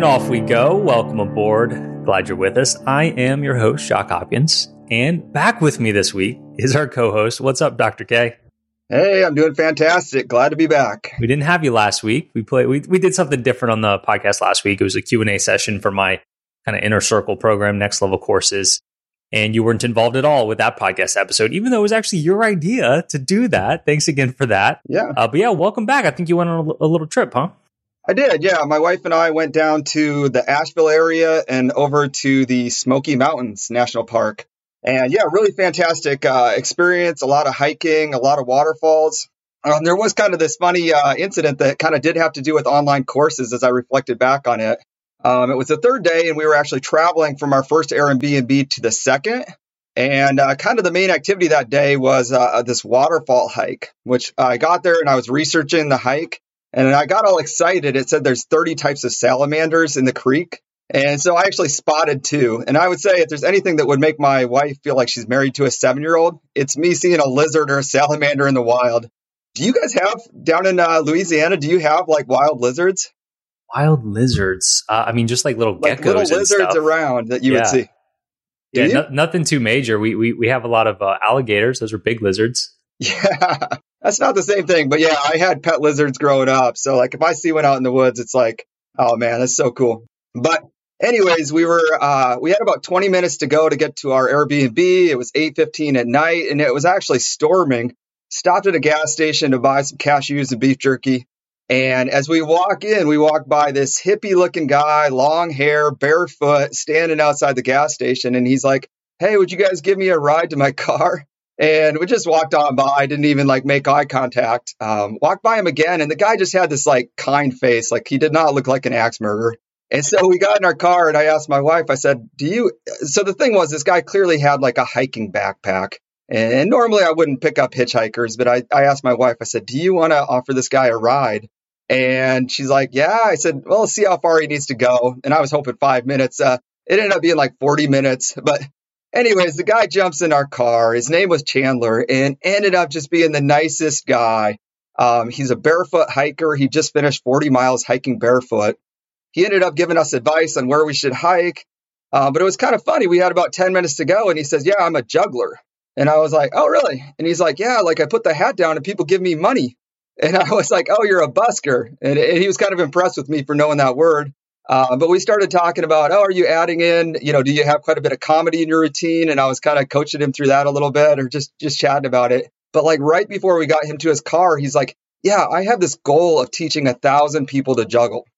And off we go. Welcome aboard. Glad you're with us. I am your host, Jacques Hopkins, and back with me this week is our co-host. What's up, Dr. K? Hey, I'm doing fantastic. Glad to be back. We didn't have you last week. We played. We, we did something different on the podcast last week. It was a Q and A session for my kind of inner circle program, next level courses, and you weren't involved at all with that podcast episode, even though it was actually your idea to do that. Thanks again for that. Yeah. Uh, but yeah, welcome back. I think you went on a, a little trip, huh? I did. Yeah, my wife and I went down to the Asheville area and over to the Smoky Mountains National Park. And yeah, really fantastic uh, experience. A lot of hiking, a lot of waterfalls. Um, there was kind of this funny uh, incident that kind of did have to do with online courses as I reflected back on it. Um, it was the third day, and we were actually traveling from our first Airbnb to the second. And uh, kind of the main activity that day was uh, this waterfall hike, which I got there and I was researching the hike. And I got all excited. It said there's 30 types of salamanders in the creek. And so I actually spotted two. And I would say if there's anything that would make my wife feel like she's married to a seven year old, it's me seeing a lizard or a salamander in the wild. Do you guys have down in uh, Louisiana, do you have like wild lizards? Wild lizards. Uh, I mean, just like little geckos. like little lizards around that you Yeah. would see. Do Yeah, no, nothing too major. We, we we have a lot of uh, alligators. Those are big lizards. Yeah, that's not the same thing. But yeah, I had pet lizards growing up. So like if I see one out in the woods, it's like, oh man, that's so cool. But anyways, we were uh, we had about 20 minutes to go to get to our Airbnb. It was 8:15 at night, and it was actually storming. Stopped at a gas station to buy some cashews and beef jerky. And as we walk in, we walk by this hippie looking guy, long hair, barefoot, standing outside the gas station. And he's like, Hey, would you guys give me a ride to my car? And we just walked on by, didn't even like make eye contact. Um, walked by him again, and the guy just had this like kind face, like he did not look like an axe murderer. And so we got in our car, and I asked my wife, I said, Do you? So the thing was, this guy clearly had like a hiking backpack. And normally I wouldn't pick up hitchhikers, but I, I asked my wife, I said, Do you want to offer this guy a ride? And she's like, Yeah. I said, Well, see how far he needs to go. And I was hoping five minutes. Uh, it ended up being like 40 minutes. But, anyways, the guy jumps in our car. His name was Chandler and ended up just being the nicest guy. Um, he's a barefoot hiker. He just finished 40 miles hiking barefoot. He ended up giving us advice on where we should hike. Uh, but it was kind of funny. We had about 10 minutes to go, and he says, Yeah, I'm a juggler. And I was like, Oh, really? And he's like, Yeah, like I put the hat down and people give me money. And I was like, Oh, you're a busker. And, and he was kind of impressed with me for knowing that word. Uh, but we started talking about, Oh, are you adding in, you know, do you have quite a bit of comedy in your routine? And I was kind of coaching him through that a little bit or just, just chatting about it. But like right before we got him to his car, he's like, Yeah, I have this goal of teaching a thousand people to juggle.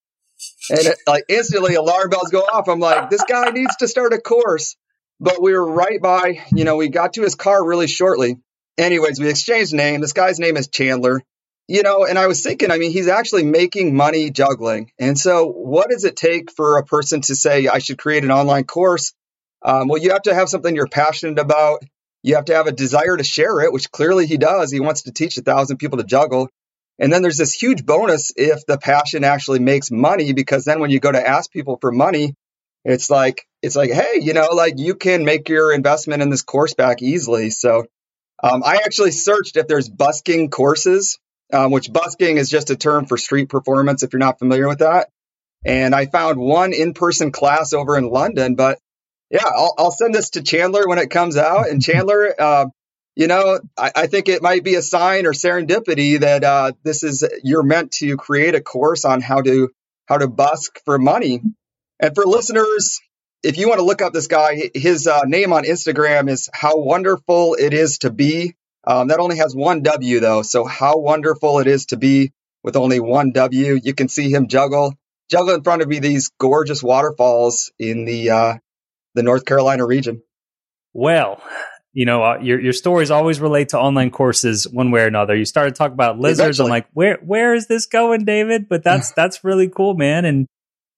And it, like instantly alarm bells go off. I'm like, this guy needs to start a course. But we were right by, you know, we got to his car really shortly. Anyways, we exchanged name. This guy's name is Chandler. You know, and I was thinking, I mean, he's actually making money juggling. And so, what does it take for a person to say, I should create an online course? Um, well, you have to have something you're passionate about. You have to have a desire to share it, which clearly he does. He wants to teach a thousand people to juggle. And then there's this huge bonus if the passion actually makes money, because then when you go to ask people for money, it's like, it's like, hey, you know, like you can make your investment in this course back easily. So um, I actually searched if there's busking courses, um, which busking is just a term for street performance if you're not familiar with that. And I found one in person class over in London, but yeah, I'll, I'll send this to Chandler when it comes out. And Chandler, uh, you know, I, I think it might be a sign or serendipity that uh, this is you're meant to create a course on how to how to busk for money. And for listeners, if you want to look up this guy, his uh, name on Instagram is How Wonderful It Is to Be. Um, that only has one W though, so How Wonderful It Is to Be with only one W. You can see him juggle juggle in front of me these gorgeous waterfalls in the uh, the North Carolina region. Well, you know, uh, your your stories always relate to online courses one way or another. You started talking about lizards. I'm like, where where is this going, David? But that's that's really cool, man. And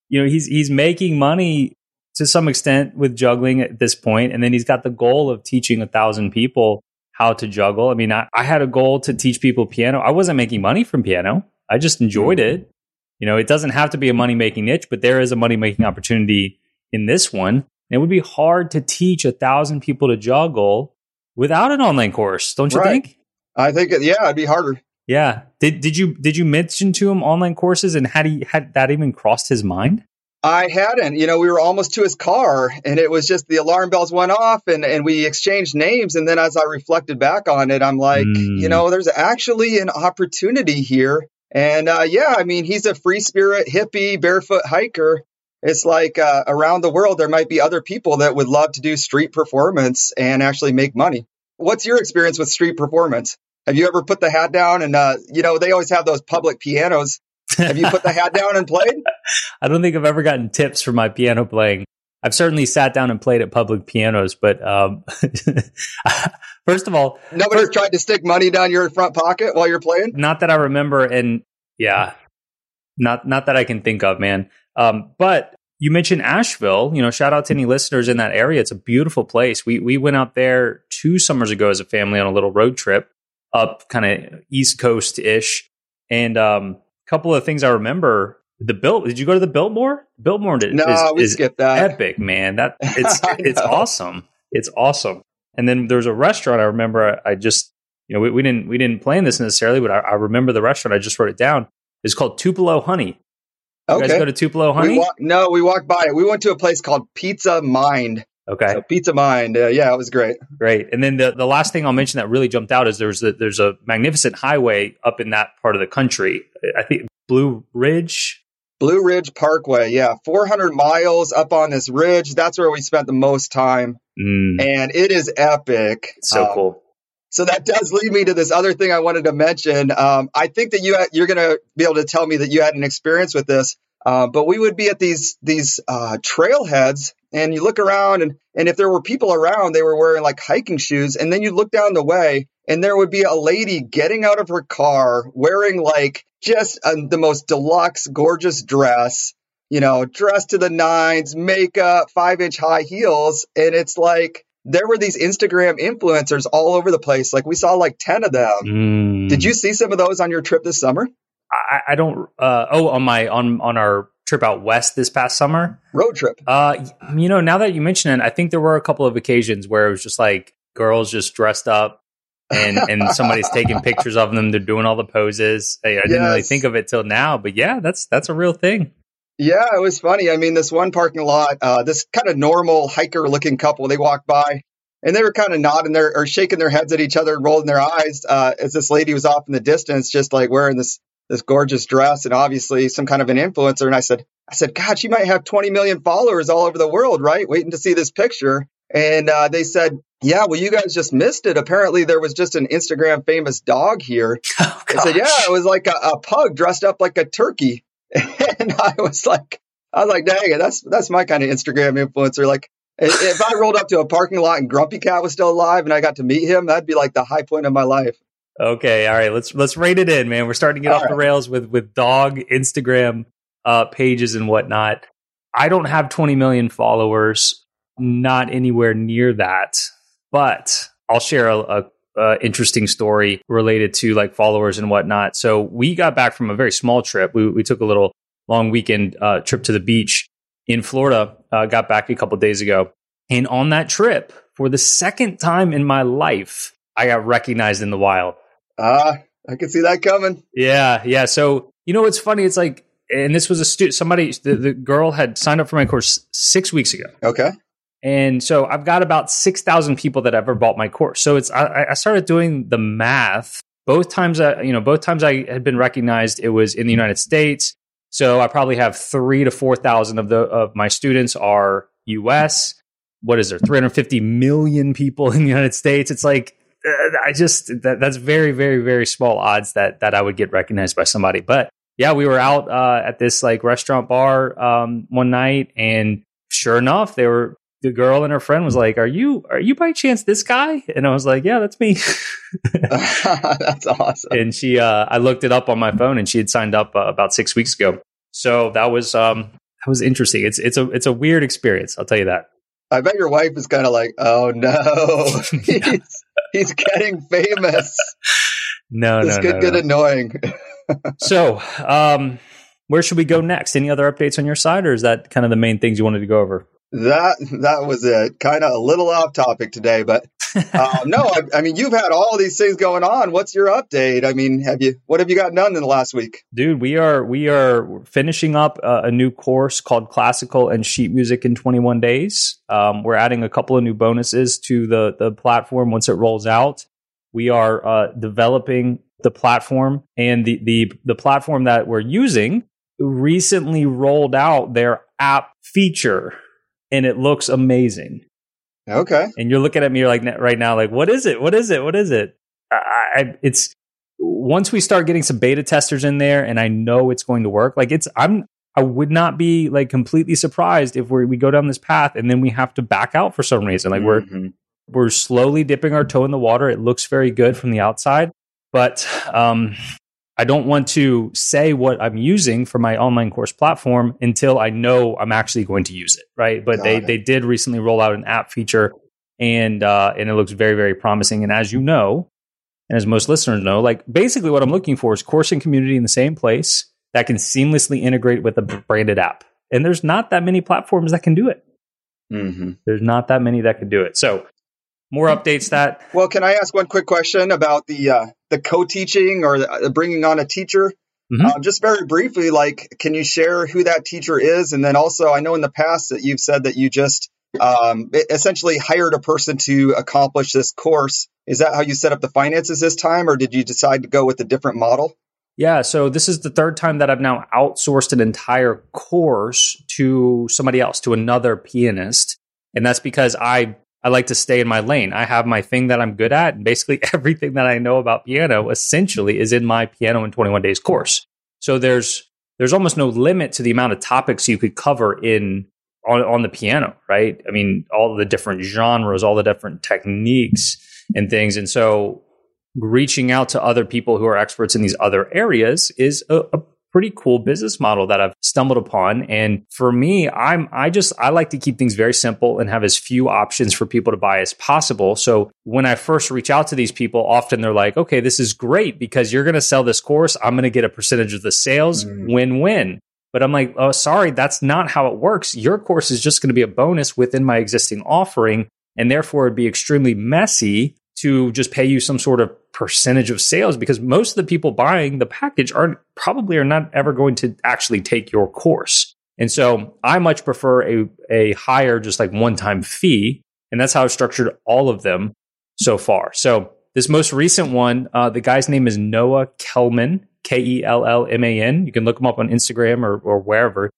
you know, he's he's making money to some extent with juggling at this point, and then he's got the goal of teaching a thousand people how to juggle. I mean, I, I had a goal to teach people piano. I wasn't making money from piano. I just enjoyed mm-hmm. it. You know, it doesn't have to be a money making niche, but there is a money making opportunity in this one. it would be hard to teach a thousand people to juggle without an online course, don't you right. think? I think, yeah, it'd be harder. Yeah. Did did you did you mention to him online courses and had he had that even crossed his mind? I hadn't. You know, we were almost to his car and it was just the alarm bells went off and, and we exchanged names. And then as I reflected back on it, I'm like, mm. you know, there's actually an opportunity here. And uh, yeah, I mean, he's a free spirit, hippie, barefoot hiker. It's like uh, around the world, there might be other people that would love to do street performance and actually make money. What's your experience with street performance? Have you ever put the hat down and, uh, you know, they always have those public pianos. Have you put the hat down and played? I don't think I've ever gotten tips for my piano playing. I've certainly sat down and played at public pianos, but um, first of all, nobody's first, tried to stick money down your front pocket while you're playing. Not that I remember, and yeah, not not that I can think of, man. Um, but you mentioned Asheville. You know, shout out to any listeners in that area. It's a beautiful place. We we went out there two summers ago as a family on a little road trip up kind of East Coast ish. And um, a couple of things I remember. The Bilt. Did you go to the Biltmore? Biltmore is, no, we is skipped that. Epic, man. That it's it's awesome. It's awesome. And then there's a restaurant I remember. I just you know we, we didn't we didn't plan this necessarily, but I, I, remember the restaurant. I just wrote it down. It's called Tupelo Honey. You okay. guys go to Tupelo Honey? We walk, no, we walked by it. We went to a place called Pizza Mind. Okay. So Pizza Mind. Uh, yeah, it was great. Great. And then the, the last thing I'll mention that really jumped out is there's a, there's a magnificent highway up in that part of the country. I think Blue Ridge. Blue Ridge Parkway. Yeah. 400 miles up on this ridge. That's where we spent the most time. Mm. And it is epic. So um, cool. So that does lead me to this other thing I wanted to mention. Um, I think that you you're going to be able to tell me that you had an experience with this. Uh, but we would be at these these uh, trailheads, and you look around, and and if there were people around, they were wearing like hiking shoes, and then you look down the way, and there would be a lady getting out of her car wearing like just uh, the most deluxe, gorgeous dress, you know, dressed to the nines, makeup, five inch high heels, and it's like there were these Instagram influencers all over the place. Like we saw like 10 of them. Mm. Did you see some of those on your trip this summer? I, I don't. Uh, oh, on my on on our trip out west this past summer, road trip. Uh, you know, now that you mention it, I think there were a couple of occasions where it was just like girls just dressed up. And and somebody's taking pictures of them. They're doing all the poses. I, I didn't really think of it till now, but yeah, that's that's a real thing. Yeah, it was funny. I mean, this one parking lot, uh, this kind of normal hiker looking couple, they walked by and they were kind of nodding their or shaking their heads at each other and rolling their eyes uh, as this lady was off in the distance, just like wearing this this gorgeous dress and obviously some kind of an influencer. And I said, I said, God, she might have 20 million followers all over the world, right? Waiting to see this picture. And uh, they said, yeah, well, you guys just missed it. Apparently, there was just an Instagram famous dog here. Oh, I said, yeah, it was like a, a pug dressed up like a turkey. and I was like, I was like, dang it, that's that's my kind of Instagram influencer. Like, if I rolled up to a parking lot and Grumpy Cat was still alive and I got to meet him, that'd be like the high point of my life. Okay, all right. Let's let's rate it in, man. We're starting to get all off right. the rails with with dog Instagram uh, pages and whatnot. I don't have 20 million followers, not anywhere near that. But I'll share a, a, interesting story related to like followers and whatnot. So we got back from a very small trip. We we took a little long weekend uh, trip to the beach in Florida. Uh, got back a couple days ago, and on that trip, for the second time in my life, I got recognized in the wild. Ah, I can see that coming. Yeah, yeah. So you know what's funny? It's like, and this was a student. Somebody, the, the girl had signed up for my course six weeks ago. Okay. And so I've got about six thousand people that ever bought my course. So it's I, I started doing the math. Both times, I, you know, both times I had been recognized, it was in the United States. So I probably have three to four thousand of the of my students are U.S. What is there? Three hundred fifty million people in the United States. It's like I just that, that's very very very small odds that that I would get recognized by somebody. But yeah, we were out uh, at this like restaurant bar um, one night, and sure enough, they were the girl and her friend was like, "Are you are you by chance this guy?" And I was like, "Yeah, that's me." that's awesome. And she, uh, I looked it up on my phone, and she had signed up uh, about six weeks ago. So that was um, that was interesting. It's it's a it's a weird experience. I'll tell you that. I bet your wife is kind of like, oh no, he's, he's getting famous. No, this no, could no, get no. annoying. so, um, where should we go next? Any other updates on your side, or is that kind of the main things you wanted to go over? That that was it. Kind of a little off topic today, but um, no, I, I, mean you've had all these things going on. What's your update? I mean, have you what have you got done in the last week? Dude, we are we are finishing up a, a new course called Classical and Sheet Music in 21 days. Um, we're adding a couple of new bonuses to the the platform once it rolls out. We are uh, developing the platform and the the the platform that we're using recently rolled out their app feature and it looks amazing. Okay. And you're looking at me like right now, like, what is it? What is it? What is it? I, I, it's once we start getting some beta testers in there, and I know it's going to work. Like, it's I'm I would not be like completely surprised if we we go down this path and then we have to back out for some reason. Like mm-hmm. we're we're slowly dipping our toe in the water. It looks very good from the outside, but um, I don't want to say what I'm using for my online course platform until I know I'm actually going to use it, right? But Got they it. they did recently roll out an app feature, and uh, and it looks very very promising. And as you know, and as most listeners know, like basically what I'm looking for is course and community in the same place that can seamlessly integrate with a branded app. And there's not that many platforms that can do it. Mm-hmm. There's not that many that can do it. So more updates that. Well, can I ask one quick question about the uh, the co-teaching or the, uh, bringing on a teacher? Mm-hmm. Uh, just very briefly, like, can you share who that teacher is? And then also, I know in the past that you've said that you just um, essentially hired a person to accomplish this course. Is that how you set up the finances this time, or did you decide to go with a different model? Yeah, so this is the third time that I've now outsourced an entire course to somebody else, to another pianist. And that's because I I like to stay in my lane. I have my thing that I'm good at, and basically everything that I know about piano essentially is in my piano in 21 days course. So there's there's almost no limit to the amount of topics you could cover in on, on the piano, right? I mean, all the different genres, all the different techniques and things. And so reaching out to other people who are experts in these other areas is a, a pretty cool business model that I've stumbled upon. And for me, I'm, I just, I like to keep things very simple and have as few options for people to buy as possible. So when I first reach out to these people, often they're like, okay, this is great because you're going to sell this course. I'm going to get a percentage of the sales, mm. win win. But I'm like, oh, sorry, that's not how it works. Your course is just going to be a bonus within my existing offering. And therefore, it'd be extremely messy to just pay you some sort of percentage of sales because most of the people buying the package are probably are not ever going to actually take your course. And so I much prefer a, a higher, just like one time fee. And that's how I've structured all of them so far. So this most recent one, uh, the guy's name is Noah Kellman, K E L L M A N. You can look him up on Instagram or, or wherever.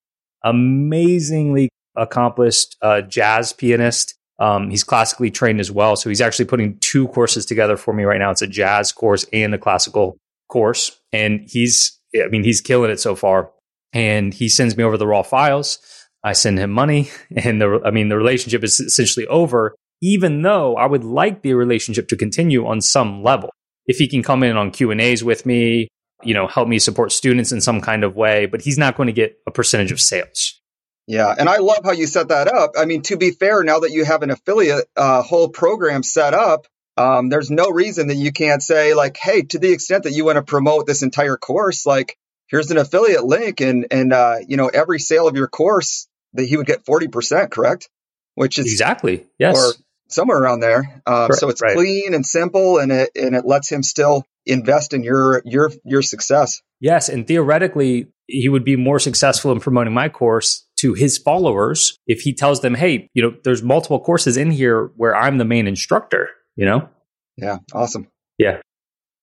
Amazingly accomplished uh, jazz pianist. Um, he's classically trained as well. So he's actually putting two courses together for me right now. It's a jazz course and a classical course. And he's, I mean, he's killing it so far. And he sends me over the raw files. I send him money. And the, I mean, the relationship is essentially over, even though I would like the relationship to continue on some level. If he can come in on Q and A's with me, you know, help me support students in some kind of way, but he's not going to get a percentage of sales. Yeah, and I love how you set that up. I mean, to be fair, now that you have an affiliate uh, whole program set up, um, there's no reason that you can't say like, hey, to the extent that you want to promote this entire course, like here's an affiliate link, and and uh, you know every sale of your course that he would get forty percent, correct? Which is exactly yes, or somewhere around there. Um, so it's right. clean and simple, and it and it lets him still invest in your your your success. Yes, and theoretically, he would be more successful in promoting my course to his followers if he tells them, hey, you know, there's multiple courses in here where I'm the main instructor, you know? Yeah, awesome. Yeah.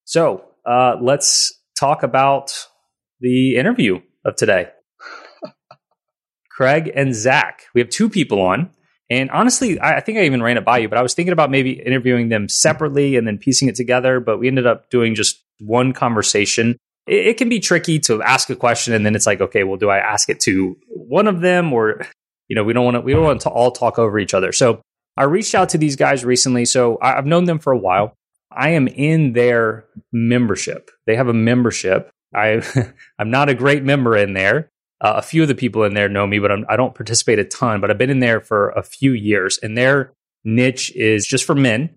So uh, let's talk about the interview of today. Craig and Zach. We have two people on. And honestly, I, I, think I even ran it by you, but I was thinking about maybe interviewing them separately and then piecing it together. But we ended up doing just one conversation it, it can be tricky to ask a question and then it's like, okay, well, do I ask it to one of them or you know, we don't want to we don't want to all talk over each other. So I reached out to these guys recently. So I've known them for a while. I am in their membership. They have a membership. I I'm not a great member in there, Uh, a few of the people in there know me, but I'm, I do not participate a ton. But I've been in there for a few years, and their niche is just for men.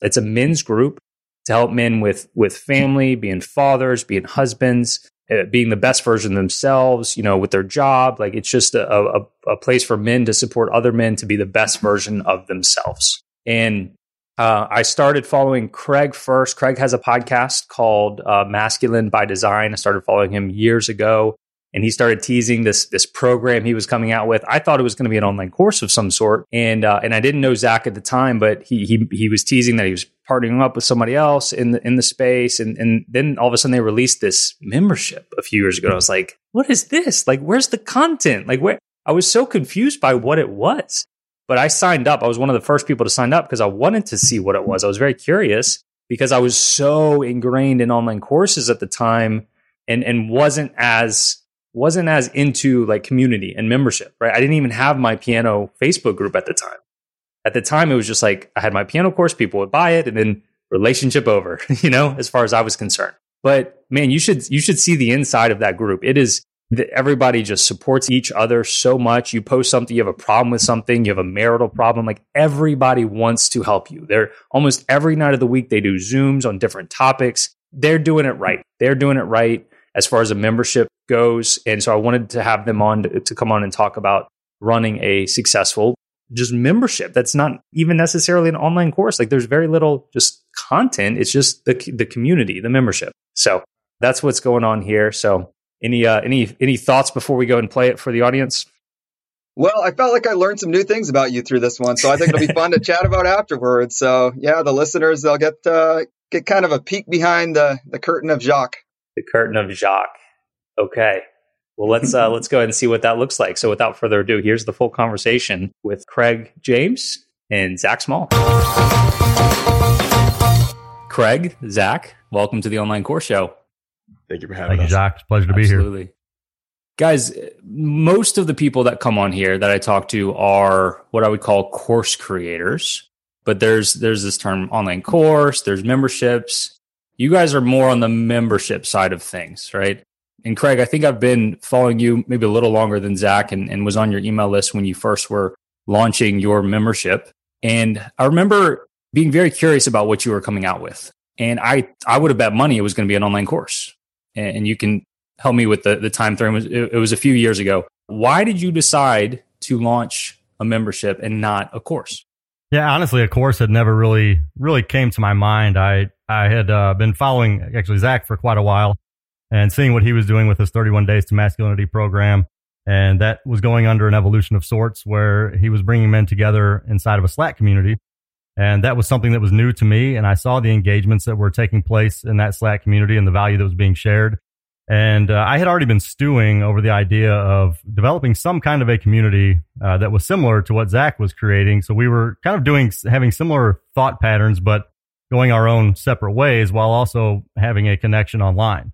It's a men's group to help men with with family, being fathers, being husbands, uh, being the best version of themselves. You know, with their job. Like it's just a, a, a place for men to support other men to be the best version of themselves. And uh, I started following Craig first. Craig has a podcast called uh, Masculine by Design. I started following him years ago and he started teasing this this program he was coming out with. I thought it was going to be an online course of some sort, and uh, and I didn't know Zach at the time, but he he he was teasing that he was partnering up with somebody else in the in the space, and and then all of a sudden they released this membership a few years ago. I was like, what is this? Like, where's the content? Like, where? I was so confused by what it was. But I signed up. I was one of the first people to sign up because I wanted to see what it was. I was very curious because I was so ingrained in online courses at the time and and wasn't as wasn't as into like community and membership, right? I didn't even have my piano Facebook group at the time. At the time, it was just like I had my piano course, people would buy it, and then relationship over, you know, as far as I was concerned. But man, you should you should see the inside of that group. It is that everybody just supports each other so much. You post something, you have a problem with something, you have a marital problem, like everybody wants to help you. They're almost every night of the week they do Zooms on different topics. They're doing it right. They're doing it right as far as a membership goes. And so I wanted to have them on to, to come on and talk about running a successful just membership that's not even necessarily an online course. Like there's very little just content. It's just the the community the membership. So that's what's going on here. So any uh, any any thoughts before we go and play it for the audience? Well i felt like i learned some new things about you through this one so i think it'll be fun to chat about afterwards. So yeah the listeners they'll get uh, get kind of a peek behind the the curtain of jacques the curtain of jacques Okay. Well, let's uh, let's go ahead and see what that looks like. So, without further ado, here's the full conversation with Craig James and Zach Small. Craig, Zach, welcome to the Online Course Show. Thank you for having Thank us. You, Zach. Pleasure to be Absolutely. here. Guys, most of the people that come on here that I talk to are what I would call course creators. But there's there's this term online course, there's memberships. You guys are more on the membership side of things, right? And Craig, I think I've been following you maybe a little longer than Zach and, and was on your email list when you first were launching your membership. And I remember being very curious about what you were coming out with. And I, I would have bet money it was going to be an online course. And, and you can help me with the, the time frame. It, it was a few years ago. Why did you decide to launch a membership and not a course? Yeah, honestly, a course had never really, really came to my mind. I, I had uh, been following actually Zach for quite a while and seeing what he was doing with his 31 Days to Masculinity program. And that was going under an evolution of sorts where he was bringing men together inside of a Slack community. And that was something that was new to me. And I saw the engagements that were taking place in that Slack community and the value that was being shared. And uh, I had already been stewing over the idea of developing some kind of a community uh, that was similar to what Zach was creating. So we were kind of doing, having similar thought patterns, but going our own separate ways while also having a connection online.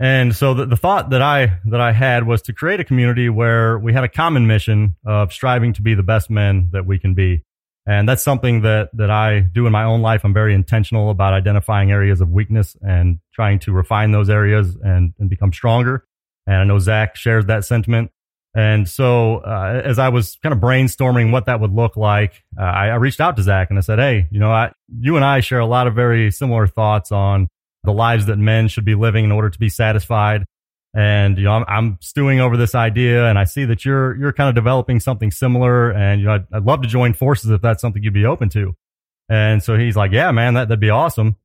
And so the, the thought that I that I had was to create a community where we had a common mission of striving to be the best men that we can be. And that's something that that I do in my own life. I'm very intentional about identifying areas of weakness and trying to refine those areas and, and become stronger. And I know Zach shares that sentiment. And so, uh, as I was kind of brainstorming what that would look like, uh, I, I, reached out to Zach and I said, Hey, you know, I, you and I share a lot of very similar thoughts on the lives that men should be living in order to be satisfied. And, you know, I'm, I'm stewing over this idea and I see that you're, you're kind of developing something similar. And, you know, I'd, I'd love to join forces if that's something you'd be open to. And so he's like, yeah, man, that, that'd be awesome.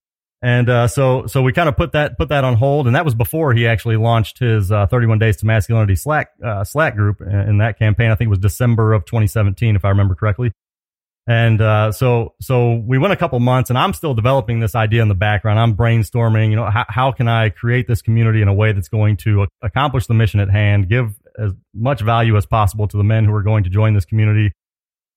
And, uh, so, so we kind of put that, put that on hold. And that was before he actually launched his, uh, 31 days to masculinity Slack, uh, Slack group in that campaign. I think it was December of 2017, if I remember correctly. And uh, so so we went a couple months, and I'm still developing this idea in the background. I'm brainstorming. You know, how, how can I create this community in a way that's going to accomplish the mission at hand, give as much value as possible to the men who are going to join this community.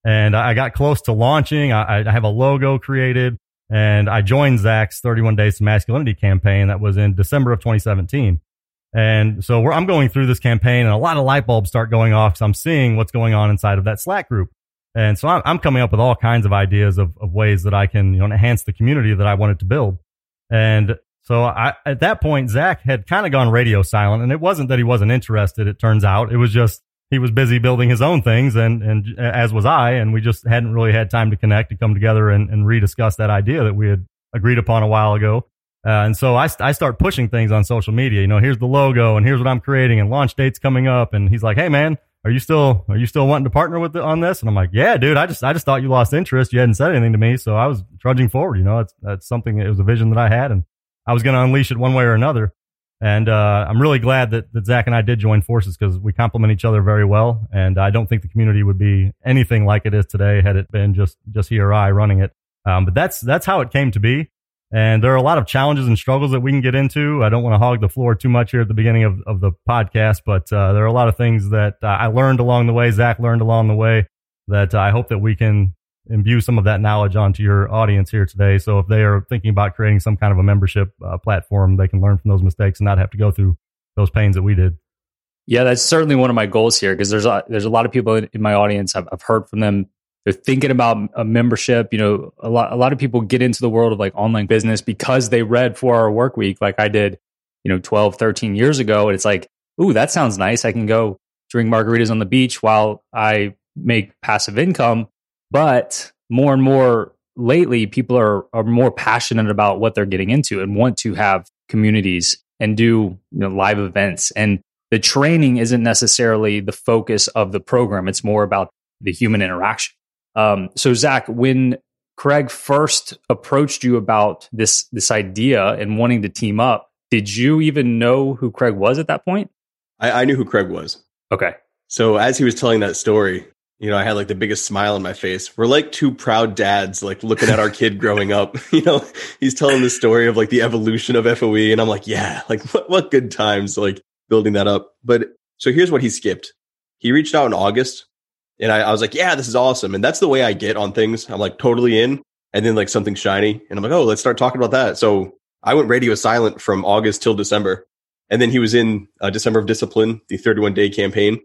And I got close to launching. I, I have a logo created, and I joined Zach's 31 Days to Masculinity campaign that was in December of 2017. And so I'm going through this campaign, and a lot of light bulbs start going off because I'm seeing what's going on inside of that Slack group. And so I'm, I'm coming up with all kinds of ideas of, of ways that I can, you know, enhance the community that I wanted to build. And So I, at that point, Zach had kind of gone radio silent, and it wasn't that he wasn't interested. It turns out it was just he was busy building his own things, and and as was I, and we just hadn't really had time to connect to come together and, and rediscuss that idea that we had agreed upon a while ago. Uh, and so I, I start pushing things on social media. You know, here's the logo, and here's what I'm creating, and launch dates coming up. And he's like, "Hey, man, are you still are you still wanting to partner with the, on this?" And I'm like, "Yeah, dude. I just I just thought you lost interest. You hadn't said anything to me, so I was trudging forward. You know, it's that's something. It was a vision that I had, and I was going to unleash it one way or another. And uh, I'm really glad that, that Zach and I did join forces because we complement each other very well. And I don't think the community would be anything like it is today had it been just just he or I running it. Um, but that's that's how it came to be. And there are a lot of challenges and struggles that we can get into. I don't want to hog the floor too much here at the beginning of, of the podcast, but uh, there are a lot of things that uh, I learned along the way. Zach learned along the way that uh, I hope that we can imbue some of that knowledge onto your audience here today. So if they are thinking about creating some kind of a membership uh, platform, they can learn from those mistakes and not have to go through those pains that we did. Yeah, that's certainly one of my goals here because there's a, there's a lot of people in my audience. I've, I've heard from them. They're thinking about a membership. You know, a lot a lot of people get into the world of like online business because they read Four Hour Work Week, like I did, you know, 12, 13 years ago, and it's like, ooh, that sounds nice. I can go drink margaritas on the beach while I make passive income. But more and more lately, people are, are more passionate about what they're getting into and want to have communities and do you know, live events. And the training isn't necessarily the focus of the program. It's more about the human interaction. Um, so Zach, when Craig first approached you about this, this idea and wanting to team up, did you even know who Craig was at that point? I, I knew who Craig was. Okay. So as he was telling that story, you know, I had like the biggest smile on my face. We're like two proud dads, like looking at our kid growing up. You know, he's telling the story of like the evolution of FOE, and I'm like, yeah, like what, what good times, like building that up. But so here's what he skipped. He reached out in August, and I, I was like, yeah, this is awesome. And that's the way I get on things. I'm like totally in, and then like something shiny, and I'm like, oh, let's start talking about that. So I went radio silent from August till December, and then he was in uh, December of Discipline, the 31 day campaign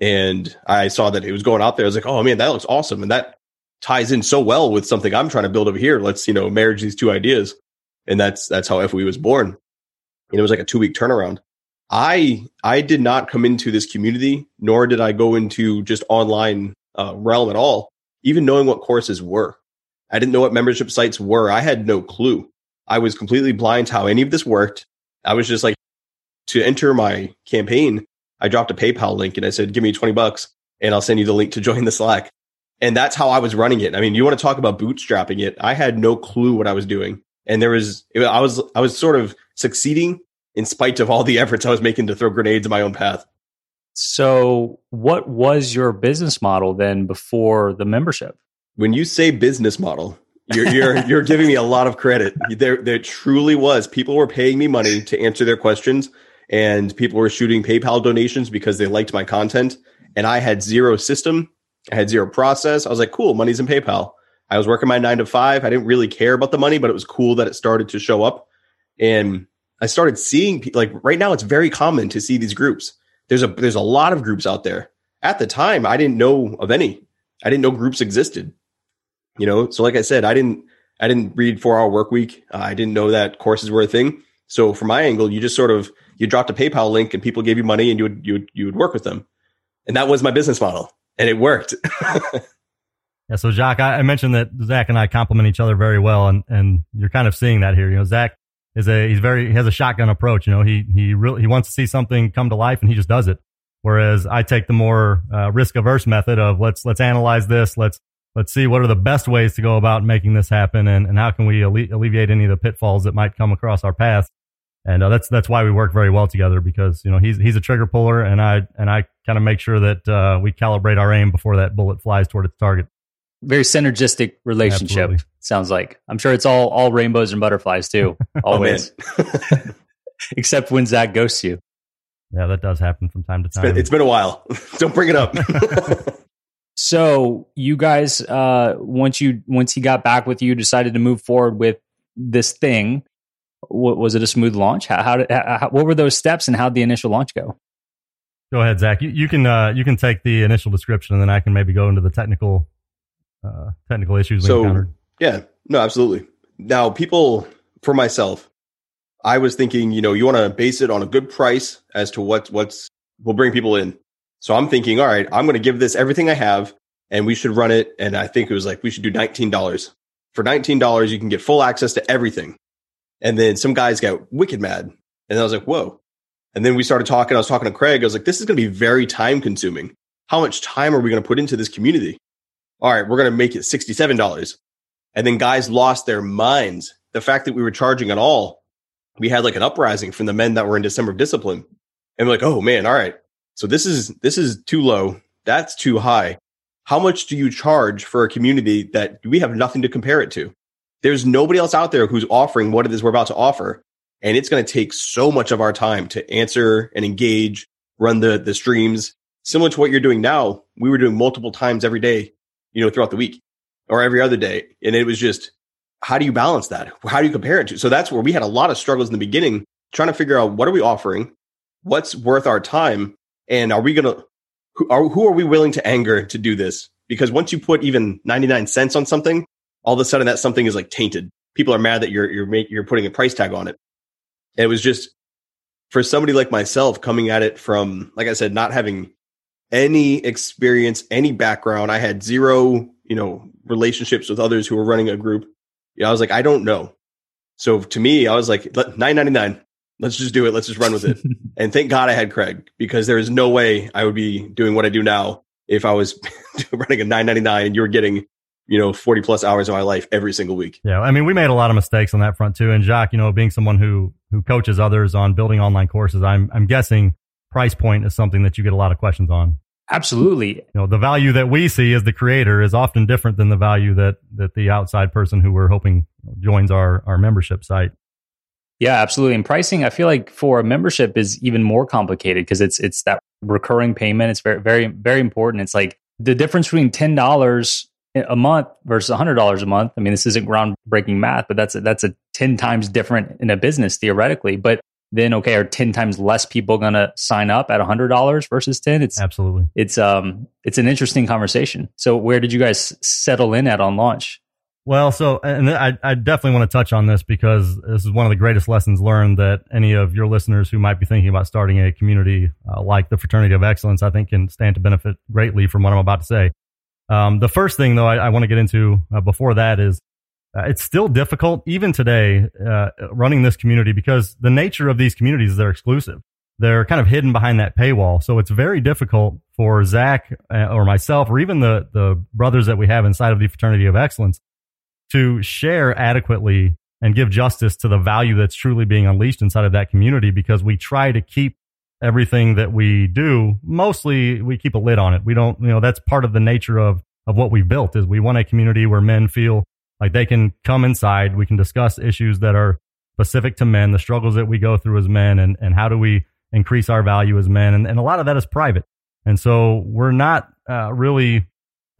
and I saw that it was going out there. I was like, oh man, that looks awesome. And that ties in so well with something I'm trying to build over here. Let's, you know, marriage these two ideas. And that's, that's how FOE was born. And it was like a two week turnaround. I, I did not come into this community, nor did I go into just online uh, realm at all, even knowing what courses were. I didn't know what membership sites were. I had no clue. I was completely blind to how any of this worked. I was just like, to enter my campaign, I dropped a PayPal link and I said, give me 20 bucks and I'll send you the link to join the Slack. And that's how I was running it. I mean, you want to talk about bootstrapping it. I had no clue what I was doing. And there was, I was, I was sort of succeeding in spite of all the efforts I was making to throw grenades in my own path. So, what was your business model then before the membership? When you say business model, you're you're you're giving me a lot of credit. There there truly was. People were paying me money to answer their questions and people were shooting PayPal donations because they liked my content. And I had zero system, I had zero process. I was like, cool, money's in PayPal. I was working my nine to five. I didn't really care about the money, but it was cool that it started to show up. And I started seeing people like right now, it's very common to see these groups. There's a there's a lot of groups out there. At the time, I didn't know of any. I didn't know groups existed. You know, so like I said, I didn't I didn't read four hour work week. Uh, I didn't know that courses were a thing. So from my angle, you just sort of you dropped a PayPal link and people gave you money and you would you would you would work with them. And that was my business model. And it worked. yeah, so Jacques, I, I, mentioned that Zach and I complement each other very well and and you're kind of seeing that here. You know, Zach is a he's very he has a shotgun approach, you know, he he really he wants to see something come to life and he just does it. Whereas I take the more uh, risk averse method of let's let's analyze this, let's let's see what are the best ways to go about making this happen and, and how can we alle- alleviate any of the pitfalls that might come across our path and uh, that's that's why we work very well together because you know he's he's a trigger puller and I and I kind of make sure that uh, we calibrate our aim before that bullet flies toward its target. Very synergistic relationship Absolutely. sounds like. I'm sure it's all all rainbows and butterflies too. Oh, always, except when Zach ghosts you. Yeah, that does happen from time to time. it's been, it's been a while. Don't bring it up. so you guys, uh, once you once he got back with you, decided to move forward with this thing What, was it a smooth launch? How, how, did, how, what were those steps and how did the initial launch go? Go ahead, Zach. You, you can uh, you can take the initial description, and then I can maybe go into the technical uh, technical issues so, encountered. Yeah, no, absolutely. Now, people for myself, I was thinking, you know, you want to base it on a good price as to what what's will bring people in. So I'm thinking, all right, I'm going to give this everything I have, and we should run it. And I think it was like we should do nineteen dollars. For nineteen dollars, you can get full access to everything. And then some guys got wicked mad, and I was like, whoa. And then we started talking. I was talking to Craig. I was like, this is going to be very time consuming. How much time are we going to put into this community? All right, we're going to make it sixty-seven dollars. And then guys lost their minds. The fact that we were charging at all, we had like an uprising from the men that were in December of discipline. And we're like, oh man, all right. So this is this is too low. That's too high. How much do you charge for a community that we have nothing to compare it to? There's nobody else out there who's offering what it is we're about to offer. And it's going to take so much of our time to answer and engage, run the, the streams. Similar to what you're doing now, we were doing multiple times every day, you know, throughout the week or every other day. And it was just, how do you balance that? How do you compare it to? So that's where we had a lot of struggles in the beginning, trying to figure out what are we offering? What's worth our time? And are we going to, who are, who are we willing to anger to do this? Because once you put even 99 cents on something, all of a sudden that something is like tainted. People are mad that you're, you're, make, you're putting a price tag on it. And it was just for somebody like myself coming at it from, like I said, not having any experience, any background. I had zero, you know, relationships with others who were running a group. Yeah, I was like, I don't know. So to me, I was like, nine ninety nine. Let's just do it. Let's just run with it. and thank God I had Craig because there is no way I would be doing what I do now if I was running a nine ninety nine and you were getting you know 40 plus hours of my life every single week. Yeah, I mean, we made a lot of mistakes on that front too. And Jacques, you know, being someone who who coaches others on building online courses, I'm I'm guessing price point is something that you get a lot of questions on. Absolutely. You know, the value that we see as the creator is often different than the value that that the outside person who we're hoping joins our our membership site. Yeah, absolutely. And pricing, I feel like for a membership is even more complicated because it's it's that recurring payment. It's very very very important. It's like the difference between ten dollars a month versus hundred dollars a month. I mean, this isn't groundbreaking math, but that's a, that's a ten times different in a business theoretically. But then okay, are 10 times less people going to sign up at $100 versus 10? It's Absolutely. It's um it's an interesting conversation. So where did you guys settle in at on launch? Well, so and I, I definitely want to touch on this because this is one of the greatest lessons learned that any of your listeners who might be thinking about starting a community uh, like the Fraternity of Excellence, I think, can stand to benefit greatly from what I'm about to say. Um, the first thing, though, I, I want to get into uh, before that is uh, it's still difficult, even today, uh, running this community because the nature of these communities is they're exclusive. They're kind of hidden behind that paywall. So it's very difficult for Zach uh, or myself or even the, the brothers that we have inside of the Fraternity of Excellence to share adequately and give justice to the value that's truly being unleashed inside of that community because we try to keep everything that we do. Mostly we keep a lid on it. We don't, you know, that's part of the nature of, of what we've built is we want a community where men feel like they can come inside. We can discuss issues that are specific to men, the struggles that we go through as men, and, and how do we increase our value as men. And, and a lot of that is private. And so we're not uh, really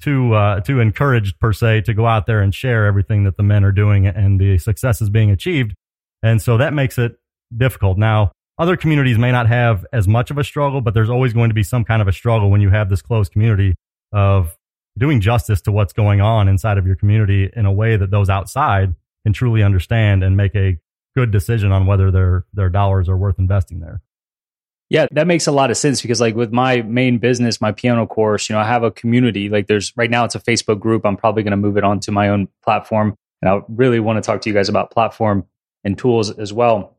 too uh, too encouraged per se to go out there and share everything that the men are doing and the successes being achieved. And so that makes it difficult. Now, other communities may not have as much of a struggle, but there's always going to be some kind of a struggle when you have this closed community of doing justice to what's going on inside of your community in a way that those outside can truly understand and make a good decision on whether their their dollars are worth investing there. Yeah, that makes a lot of sense because like with my main business, my piano course, you know, I have a community. Like there's right now it's a Facebook group. I'm probably going to move it onto my own platform. And I really want to talk to you guys about platform and tools as well.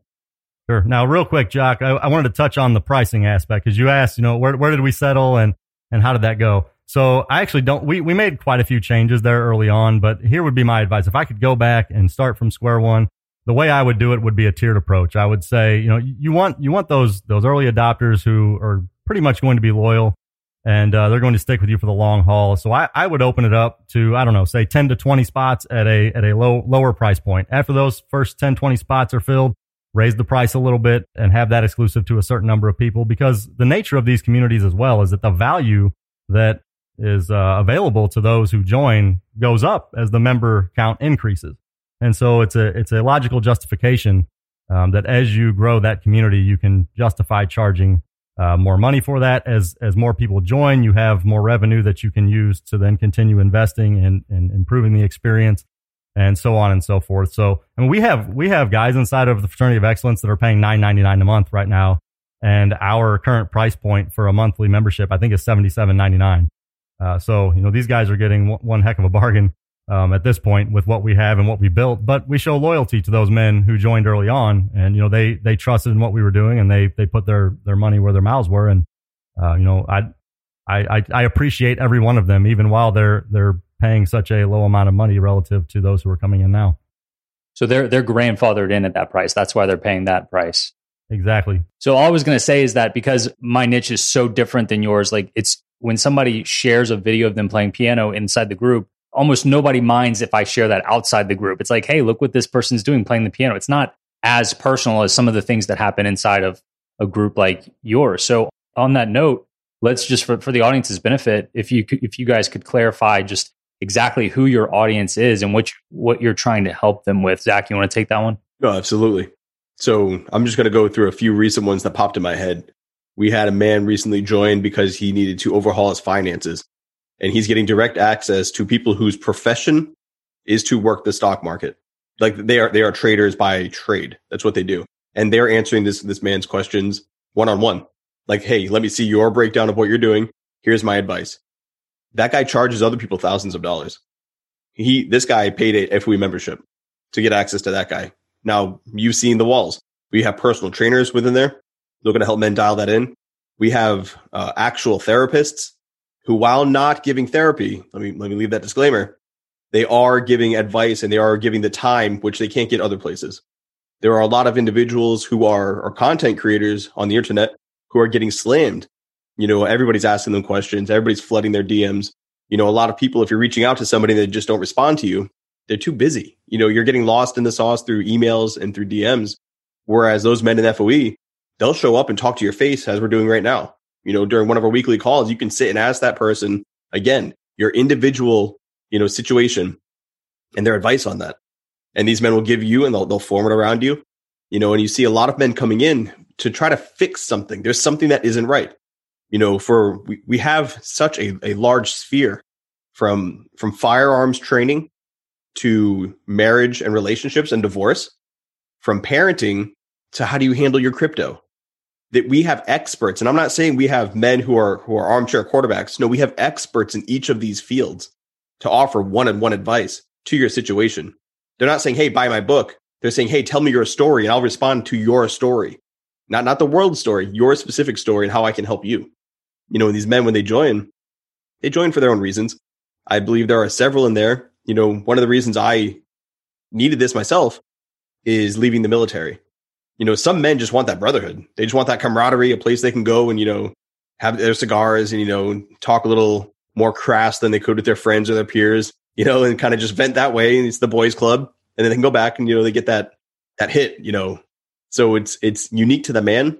Sure. Now, real quick, Jacques, I, I wanted to touch on the pricing aspect because you asked, you know, where where did we settle and and how did that go? So I actually don't, we, we made quite a few changes there early on, but here would be my advice. If I could go back and start from square one, the way I would do it would be a tiered approach. I would say, you know, you want, you want those, those early adopters who are pretty much going to be loyal and uh, they're going to stick with you for the long haul. So I, I would open it up to, I don't know, say 10 to 20 spots at a, at a low, lower price point. After those first 10, 20 spots are filled, raise the price a little bit and have that exclusive to a certain number of people because the nature of these communities as well is that the value that is uh, available to those who join goes up as the member count increases. And so it's a it's a logical justification um, that as you grow that community, you can justify charging uh, more money for that. As as more people join, you have more revenue that you can use to then continue investing and, and improving the experience. and so on and so forth. So, I mean, we have we have guys inside of the fraternity of excellence that are paying nine ninety nine a month right now, and our current price point for a monthly membership, I think, is seventy seven ninety nine. Uh, so, you know, these guys are getting one, one heck of a bargain um, at this point with what we have and what we built. But we show loyalty to those men who joined early on, and you know, they they trusted in what we were doing, and they they put their their money where their mouths were, and uh, you know, I, I I appreciate every one of them, even while they're they're paying such a low amount of money relative to those who are coming in now. So they're they're grandfathered in at that price. That's why they're paying that price. Exactly. So all I was going to say is that because my niche is so different than yours, like it's when somebody shares a video of them playing piano inside the group, almost nobody minds if I share that outside the group. It's like, hey, look what this person's doing playing the piano. It's not as personal as some of the things that happen inside of a group like yours. So on that note, let's just for, for the audience's benefit, if you if you guys could clarify just exactly who your audience is and what you, what you're trying to help them with. Zach, you want to take that one? No, absolutely. So I'm just going to go through a few recent ones that popped in my head. We had a man recently join because he needed to overhaul his finances and he's getting direct access to people whose profession is to work the stock market. Like they are, they are traders by trade. That's what they do. And they're answering this, this man's questions one on one. Like, Hey, let me see your breakdown of what you're doing. Here's my advice. That guy charges other people thousands of dollars. He, this guy paid a FOE membership to get access to that guy. Now you've seen the walls. We have personal trainers within there looking to help men dial that in. We have uh, actual therapists who, while not giving therapy, let me let me leave that disclaimer. They are giving advice and they are giving the time which they can't get other places. There are a lot of individuals who are, are content creators on the internet who are getting slammed. You know, everybody's asking them questions. Everybody's flooding their DMs. You know, a lot of people, if you're reaching out to somebody that just don't respond to you, they're too busy. You know, you're getting lost in the sauce through emails and through DMs. Whereas those men in FOE, they'll show up and talk to your face as we're doing right now. You know, during one of our weekly calls, you can sit and ask that person again, your individual, you know, situation and their advice on that. And these men will give you and they'll, they'll form it around you. You know, and you see a lot of men coming in to try to fix something. There's something that isn't right. You know, for we, we have such a, a large sphere from from firearms training to marriage and relationships and divorce, from parenting to how do you handle your crypto? That we have experts, and I'm not saying we have men who are who are armchair quarterbacks. No, we have experts in each of these fields to offer one-on-one advice to your situation. They're not saying, "Hey, buy my book." They're saying, "Hey, tell me your story, and I'll respond to your story, not not the world story, your specific story, and how I can help you." You know, these men when they join, they join for their own reasons. I believe there are several in there. You know, one of the reasons I needed this myself is leaving the military you know, some men just want that brotherhood. They just want that camaraderie, a place they can go and, you know, have their cigars and, you know, talk a little more crass than they could with their friends or their peers, you know, and kind of just vent that way. And it's the boys club. And then they can go back and, you know, they get that, that hit, you know. So it's, it's unique to the man,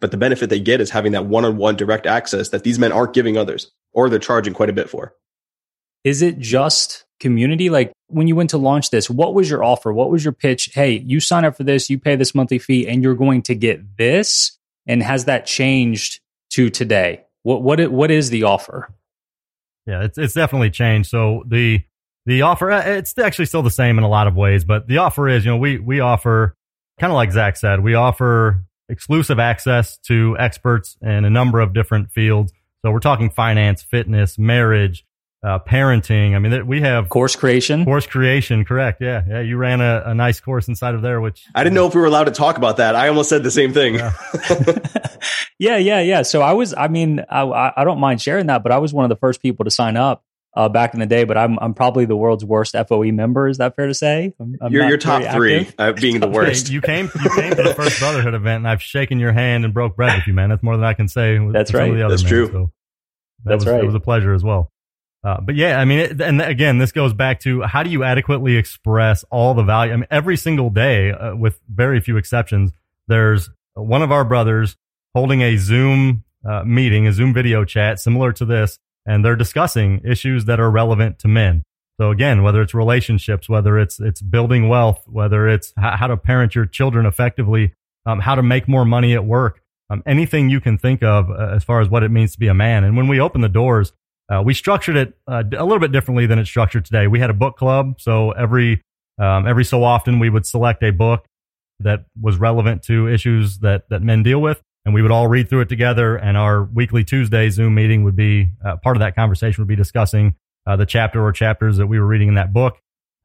but the benefit they get is having that one on one direct access that these men aren't giving others or they're charging quite a bit for. Is it just community? Like when you went to launch this, what was your offer? What was your pitch? Hey, you sign up for this, you pay this monthly fee, and you're going to get this. And has that changed to today? What what what is the offer? Yeah, it's it's definitely changed. So the the offer uh, it's actually still the same in a lot of ways, but the offer is, you know, we we offer kind of like Zach said, we offer exclusive access to experts in a number of different fields. So we're talking finance, fitness, marriage, uh, parenting. I mean, we have course creation. Course creation, correct? Yeah, yeah. You ran a, a nice course inside of there, which I didn't know if we were allowed to talk about that. I almost said the same thing. Yeah, yeah, yeah, yeah. So I was. I mean, I, I don't mind sharing that, but I was one of the first people to sign up. Uh, back in the day, but I'm I'm probably the world's worst FOE member. Is that fair to say? I'm, I'm you're your top three uh, being the worst. you came you came to the first Brotherhood event, and I've shaken your hand and broke bread with you, man. That's more than I can say. That's right. That's men, true. So that That's was, right. It was a pleasure as well. Uh, but yeah, I mean, it, and again, this goes back to how do you adequately express all the value? I mean, every single day, uh, with very few exceptions, there's one of our brothers holding a Zoom uh, meeting, a Zoom video chat similar to this, and they're discussing issues that are relevant to men. So again, whether it's relationships, whether it's it's building wealth, whether it's how, how to parent your children effectively, um, how to make more money at work, um, anything you can think of uh, as far as what it means to be a man. And when we open the doors, uh, we structured it uh, a little bit differently than it's structured today. We had a book club, so every um, every so often we would select a book that was relevant to issues that that men deal with, and we would all read through it together. And our weekly Tuesday Zoom meeting would be uh, part of that conversation. Would be discussing uh, the chapter or chapters that we were reading in that book.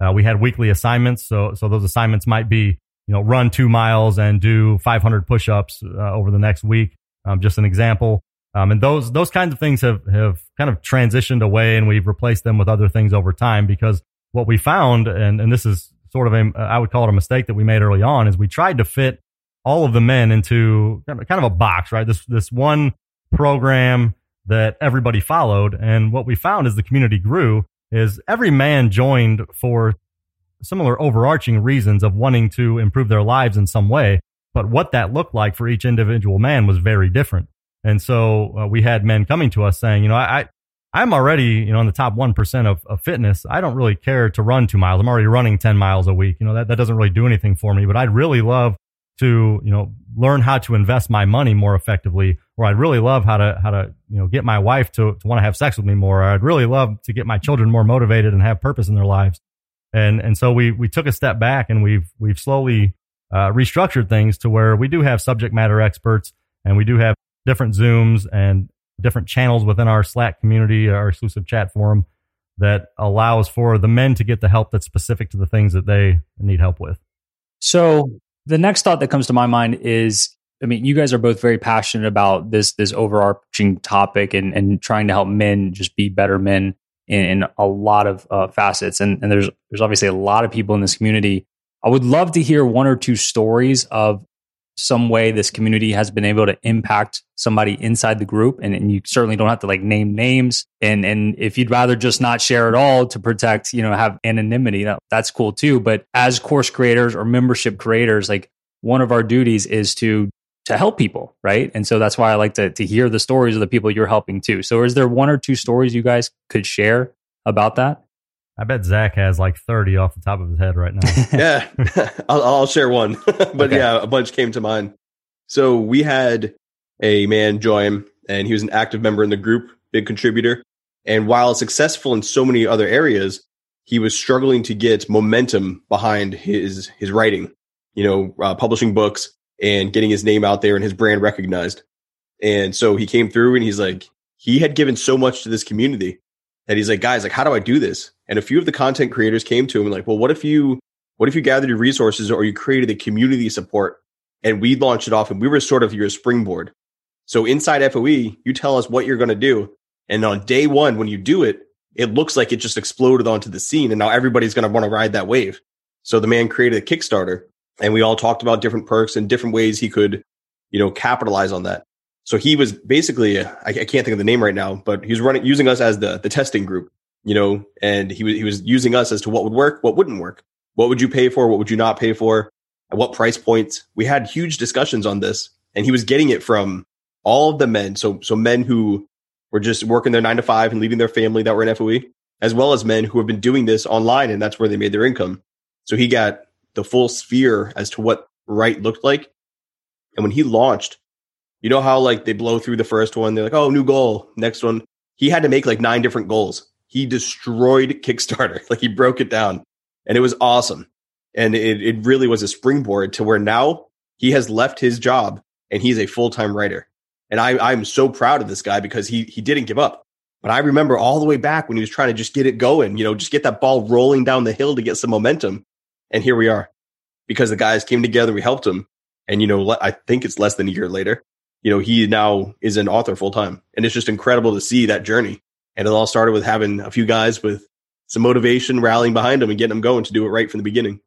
Uh, we had weekly assignments, so so those assignments might be you know run two miles and do 500 push-ups uh, over the next week. Um, just an example. Um, and those those kinds of things have have kind of transitioned away, and we've replaced them with other things over time. Because what we found, and and this is sort of a I would call it a mistake that we made early on, is we tried to fit all of the men into kind of a box, right? This this one program that everybody followed, and what we found as the community grew is every man joined for similar overarching reasons of wanting to improve their lives in some way. But what that looked like for each individual man was very different. And so uh, we had men coming to us saying, you know, I, I'm already, you know, in the top 1% of, of fitness. I don't really care to run two miles. I'm already running 10 miles a week. You know, that, that doesn't really do anything for me, but I'd really love to, you know, learn how to invest my money more effectively, or I'd really love how to, how to, you know, get my wife to, to want to have sex with me more. Or I'd really love to get my children more motivated and have purpose in their lives. And, and so we, we took a step back and we've, we've slowly, uh, restructured things to where we do have subject matter experts and we do have different Zooms and different channels within our Slack community, our exclusive chat forum that allows for the men to get the help that's specific to the things that they need help with. So the next thought that comes to my mind is I mean, you guys are both very passionate about this this overarching topic and, and trying to help men just be better men in, in a lot of uh, facets. And, and there's there's obviously a lot of people in this community. I would love to hear one or two stories of some way this community has been able to impact somebody inside the group. And, and you certainly don't have to like name names. And and if you'd rather just not share at all to protect, you know, have anonymity, that, that's cool too. But as course creators or membership creators, like one of our duties is to to help people, right? And so that's why I like to to hear the stories of the people you're helping too. So is there one or two stories you guys could share about that? I bet Zach has like 30 off the top of his head right now. yeah, I'll, I'll, share one. but okay. yeah, a bunch came to mind. So we had a man join, and he was an active member in the group, big contributor. And while successful in so many other areas, he was struggling to get momentum behind his his writing. You know, uh, publishing books and getting his name out there and his brand recognized. And so he came through, and he's like, he had given so much to this community that he's like, guys, like, how do I do this? And a few of the content creators came to him and like, well, what if you, what if you gathered your resources or you created a community support and we launched it off and we were sort of your springboard. So inside FOE, you tell us what you're going to do. And on day one, when you do it, it looks like it just exploded onto the scene. And now everybody's going to want to ride that wave. So the man created a Kickstarter and we all talked about different perks and different ways he could, you know, capitalize on that. So he was basically, I, can't think of the name right now, but he was running, using us as the, the testing group, you know, and he was, he was using us as to what would work, what wouldn't work. What would you pay for? What would you not pay for? At what price points? We had huge discussions on this and he was getting it from all of the men. So, so men who were just working their nine to five and leaving their family that were in FOE, as well as men who have been doing this online and that's where they made their income. So he got the full sphere as to what right looked like. And when he launched, you know how like they blow through the first one, they're like, oh, new goal, next one. He had to make like nine different goals. He destroyed Kickstarter. Like he broke it down and it was awesome. And it, it really was a springboard to where now he has left his job and he's a full time writer. And I, I'm so proud of this guy because he, he didn't give up. But I remember all the way back when he was trying to just get it going, you know, just get that ball rolling down the hill to get some momentum. And here we are because the guys came together. We helped him. And, you know, I think it's less than a year later you know, he now is an author full time. And it's just incredible to see that journey. And it all started with having a few guys with some motivation rallying behind them and getting them going to do it right from the beginning.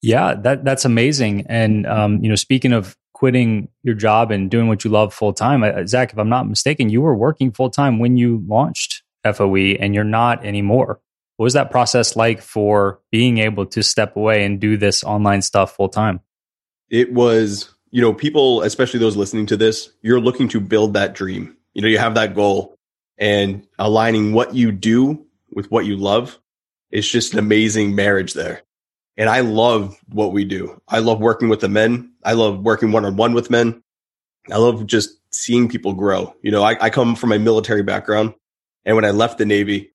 Yeah, that that's amazing. And um, you know, speaking of quitting your job and doing what you love full time, Zach, if I'm not mistaken, you were working full time when you launched FOE, and you're not anymore. What was that process like for being able to step away and do this online stuff full time? It was you know, people, especially those listening to this, you're looking to build that dream. You know, you have that goal and aligning what you do with what you love. It's just an amazing marriage there. And I love what we do. I love working with the men. I love working one on one with men. I love just seeing people grow. You know, I, I come from a military background And when I left the Navy,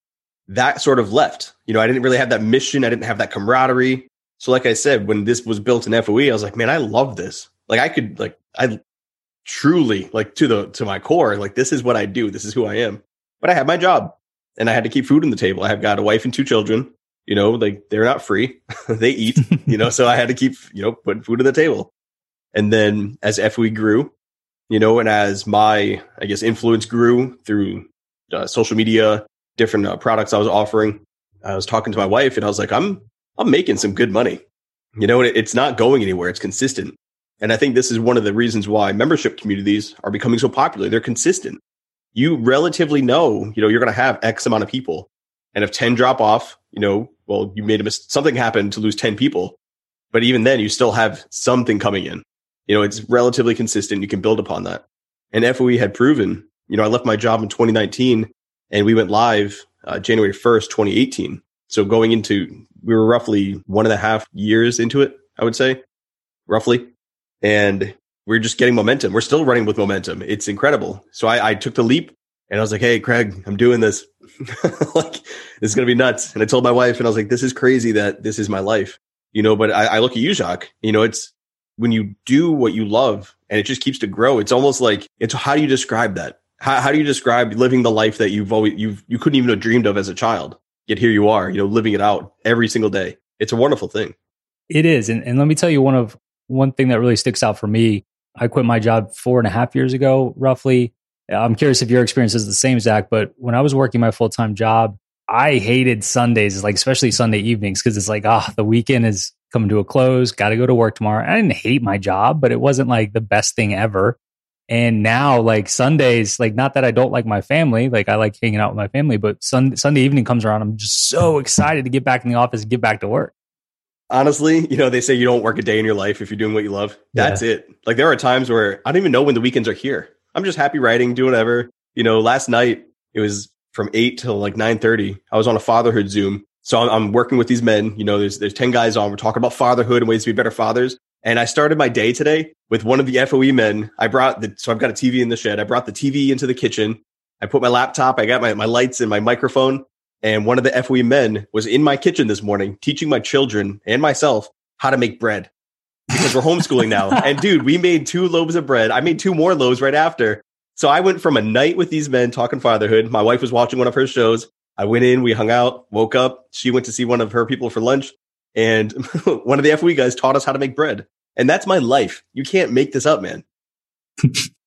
that sort of left. You know, I didn't really have that mission. I didn't have that camaraderie. So, like I said, when this was built in FOE, I was like, man, I love this. Like, I could, like, I truly, like, to the, to my core, like, this is what I do. This is who I am. But I had my job and I had to keep food on the table. I have got a wife and two children. You know, like, they're not free. they eat, you know, so I had to keep, you know, putting food on the table. And then as FOE grew, you know, and as my, I guess, influence grew through uh, social media, different uh, products I was offering, I was talking to my wife and I was like, I'm, I'm making some good money. You know, it, it's not going anywhere. It's consistent. And I think this is one of the reasons why membership communities are becoming so popular. They're consistent. You relatively know, you know, you're going to have X amount of people. And if 10 drop off, you know, well, you made a mistake. something happened to lose 10 people. But even then, you still have something coming in. You know, it's relatively consistent. You can build upon that. And FOE had proven, you know, I left my job in 2019 and we went live uh, January 1st, 2018. So going into, we were roughly one and a half years into it, I would say, roughly. And we're just getting momentum. We're still running with momentum. It's incredible. So I, I took the leap and I was like, Hey, Craig, I'm doing this. like, this is going to be nuts. And I told my wife and I was like, this is crazy that this is my life, you know, but I, I look at you, Jacques, you know, it's, when you do what you love and it just keeps to grow, it's almost like it's how do you describe that? How, how do you describe living the life that you've always you've you couldn't even have dreamed of as a child? Yet here you are, you know, living it out every single day. It's a wonderful thing. It is, and, and let me tell you one of one thing that really sticks out for me. I quit my job four and a half years ago, roughly. I'm curious if your experience is the same, Zach. But when I was working my full time job, I hated Sundays, like especially Sunday evenings, because it's like, ah, oh, the weekend is coming to a close, got to go to work tomorrow. I didn't hate my job, but it wasn't like the best thing ever. And now, like Sundays, like not that I don't like my family, like I like hanging out with my family, but sun, Sunday evening comes around, I'm just so excited to get back in the office and get back to work. Honestly, you know, they say you don't work a day in your life if you're doing what you love. That's yeah. it. Like there are times where I don't even know when the weekends are here. I'm just happy writing, doing whatever. You know, last night it was from eight till like nine thirty. I was on a fatherhood Zoom so I'm, I'm, working with these men. You know, there's there's ten guys on. We're talking about fatherhood and ways to be better fathers. And I started my day today with one of the FOE men. I brought the so I've got a TV in the shed. I brought the TV into the kitchen. I put my laptop. I got my my lights and my microphone. And one of the FOE men was in my kitchen this morning teaching my children and myself how to make bread because we're homeschooling now. and dude, we made two loaves of bread. I made two more loaves right after. So I went from a night with these men talking fatherhood. My wife was watching one of her shows. I went in, we hung out, woke up. She went to see one of her people for lunch, and one of the FOE guys taught us how to make bread. And that's my life. You can't make this up, man.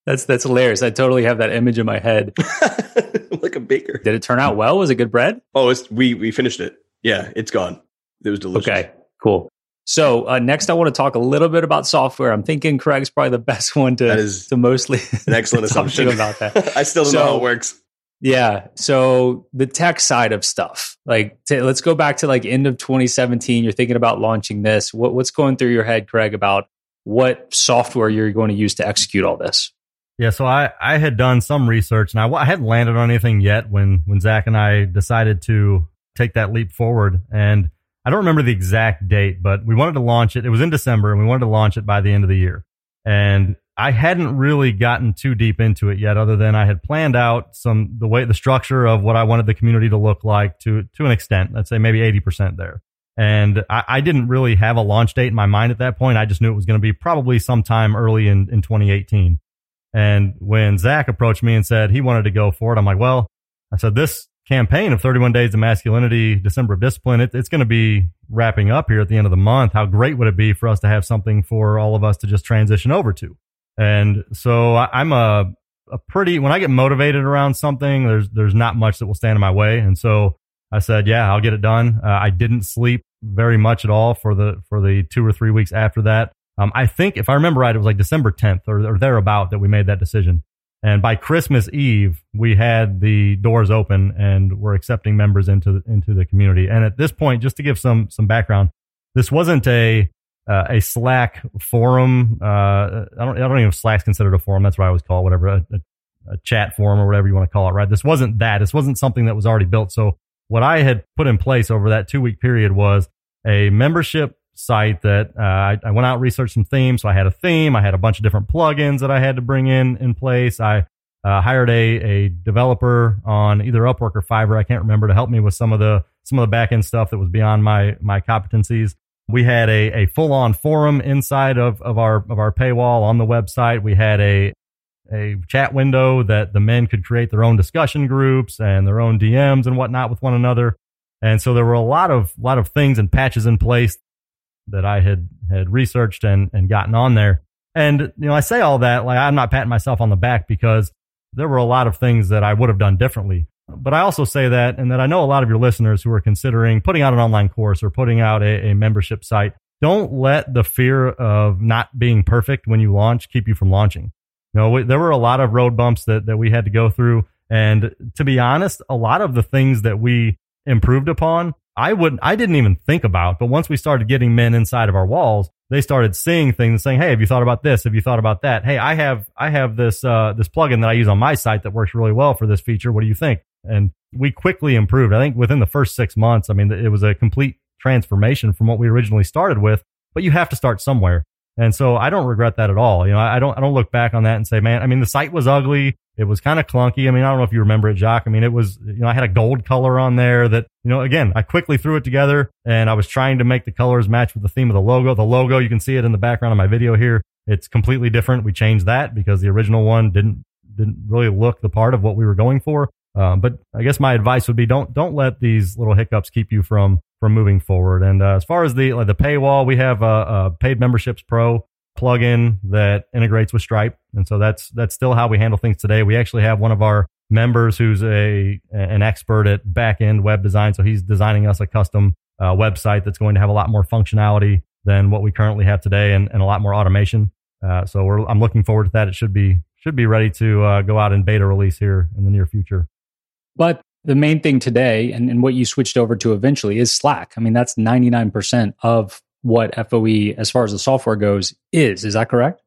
that's that's hilarious. I totally have that image in my head. like a baker. Did it turn out well? Was it good bread? Oh, we we finished it. Yeah, it's gone. It was delicious. Okay, cool. So uh, next, I want to talk a little bit about software. I'm thinking Craig's probably the best one to that is to mostly an excellent assumption about that. I still don't so, know how it works. Yeah. So the tech side of stuff, like t- let's go back to like end of 2017. You're thinking about launching this. What, what's going through your head, Craig, about what software you're going to use to execute all this? Yeah. So I, I had done some research and I, I hadn't landed on anything yet when, when Zach and I decided to take that leap forward. And I don't remember the exact date, but we wanted to launch it. It was in December and we wanted to launch it by the end of the year. And I hadn't really gotten too deep into it yet, other than I had planned out some the way the structure of what I wanted the community to look like to to an extent. Let's say maybe eighty percent there. And I, I, didn't really have a launch date in my mind at that point. I just knew it was going to be probably sometime early in, in 2018. And when Zach approached me and said he wanted to go for it, I'm like, well, I said, this campaign of 31 days of masculinity, December of discipline, it, it's going to be wrapping up here at the end of the month. How great would it be for us to have something for all of us to just transition over to? And so I, am a, a pretty, when I get motivated around something, there's, there's not much that will stand in my way. And so I said, yeah, I'll get it done. Uh, I didn't sleep very much at all for the, for the two or three weeks after that. Um, I think if I remember right, it was like December 10th or, or thereabout that we made that decision. And by Christmas Eve, we had the doors open and we're accepting members into the, into the community. And at this point, just to give some some background, this wasn't a uh, a Slack forum. Uh, I don't, I don't even know if Slack's considered a forum. That's what I always call it, whatever, a, a, a, chat forum or whatever you want to call it, right? This wasn't that. This wasn't something that was already built. So what I had put in place over that two week period was a membership site that uh, I, I, went out and researched some themes. So I had a theme. I had a bunch of different plugins that I had to bring in in place. I uh, hired a, a developer on either Upwork or Fiverr. I can't remember to help me with some of the some of the back end stuff that was beyond my my competencies. We had a, a full on forum inside of, of our of our paywall on the website. We had a a chat window that the men could create their own discussion groups and their own DMs and whatnot with one another. And so there were a lot of lot of things and patches in place that I had had researched and and gotten on there. And you know, I say all that like I'm not patting myself on the back because there were a lot of things that I would have done differently. But I also say that, and that I know a lot of your listeners who are considering putting out an online course or putting out a, a membership site, don't let the fear of not being perfect when you launch keep you from launching. You know, we, there were a lot of road bumps that, that we had to go through. And to be honest, a lot of the things that we improved upon, I wouldn't, I didn't even think about. But once we started getting men inside of our walls, they started seeing things and saying, Hey, have you thought about this? Have you thought about that? Hey, I have, I have this, uh, this plugin that I use on my site that works really well for this feature. What do you think? And we quickly improved. I think within the first six months, I mean, it was a complete transformation from what we originally started with, but you have to start somewhere. And so I don't regret that at all. You know, I don't, I don't look back on that and say, man, I mean, the site was ugly. It was kind of clunky. I mean, I don't know if you remember it, Jacques. I mean, it was, you know, I had a gold color on there that, you know, again, I quickly threw it together and I was trying to make the colors match with the theme of the logo. The logo, you can see it in the background of my video here. It's completely different. We changed that because the original one didn't, didn't really look the part of what we were going for. Um, but I guess my advice would be don't, don't let these little hiccups keep you from, from moving forward. And uh, as far as the, like the paywall, we have a, a paid memberships pro plugin that integrates with Stripe. And so that's that's still how we handle things today. We actually have one of our members who's a an expert at back end web design. So he's designing us a custom uh, website that's going to have a lot more functionality than what we currently have today and, and a lot more automation. Uh, so I'm looking forward to that. It should be should be ready to uh, go out in beta release here in the near future. But the main thing today and, and what you switched over to eventually is Slack. I mean, that's 99% of what FOE, as far as the software goes, is. Is that correct?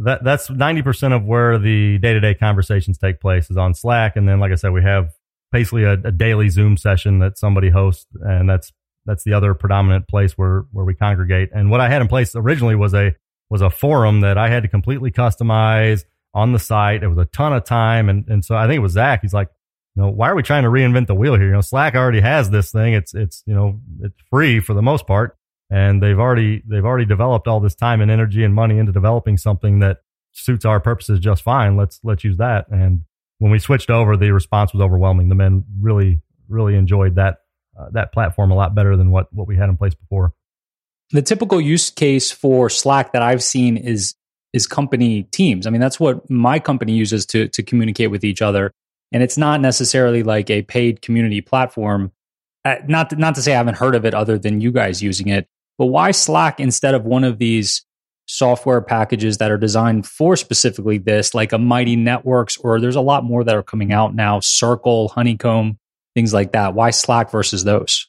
That that's ninety percent of where the day to day conversations take place is on Slack, and then, like I said, we have basically a, a, daily Zoom session that somebody hosts, and that's that's the other predominant place where where we congregate. And what I had in place originally was a was a forum that I had to completely customize on the site. It was a ton of time, and and so I think it was Zach. He's like, you know, why are we trying to reinvent the wheel here? You know, Slack already has this thing. It's it's you know it's free for the most part and they've already they've already developed all this time and energy and money into developing something that suits our purposes just fine. Let's let's use that. And when we switched over, the response was overwhelming. The men really really enjoyed that uh, that platform a lot better than what what we had in place before. The typical use case for Slack that I've seen is is company teams. I mean, that's what my company uses to to communicate with each other. And it's not necessarily like a paid community platform. Uh, not not to say I haven't heard of it other than you guys using it, but why Slack instead of one of these software packages that are designed for specifically this, like a Mighty Networks, or there's a lot more that are coming out now, Circle, Honeycomb, things like that. Why Slack versus those?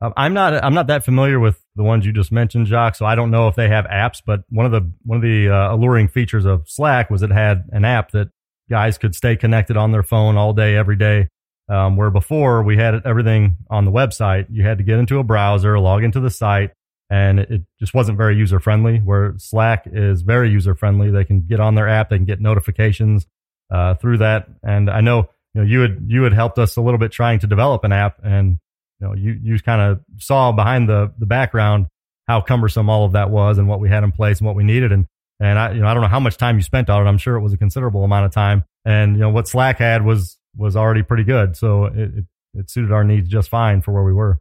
Um, I'm not I'm not that familiar with the ones you just mentioned, Jacques. So I don't know if they have apps. But one of the one of the uh, alluring features of Slack was it had an app that guys could stay connected on their phone all day, every day. Um, where before we had everything on the website, you had to get into a browser, log into the site, and it just wasn't very user friendly. Where Slack is very user friendly, they can get on their app, they can get notifications uh, through that. And I know you know you had you had helped us a little bit trying to develop an app, and you know you you kind of saw behind the the background how cumbersome all of that was and what we had in place and what we needed. And and I you know I don't know how much time you spent on it. I'm sure it was a considerable amount of time. And you know what Slack had was was already pretty good. So it, it, it suited our needs just fine for where we were.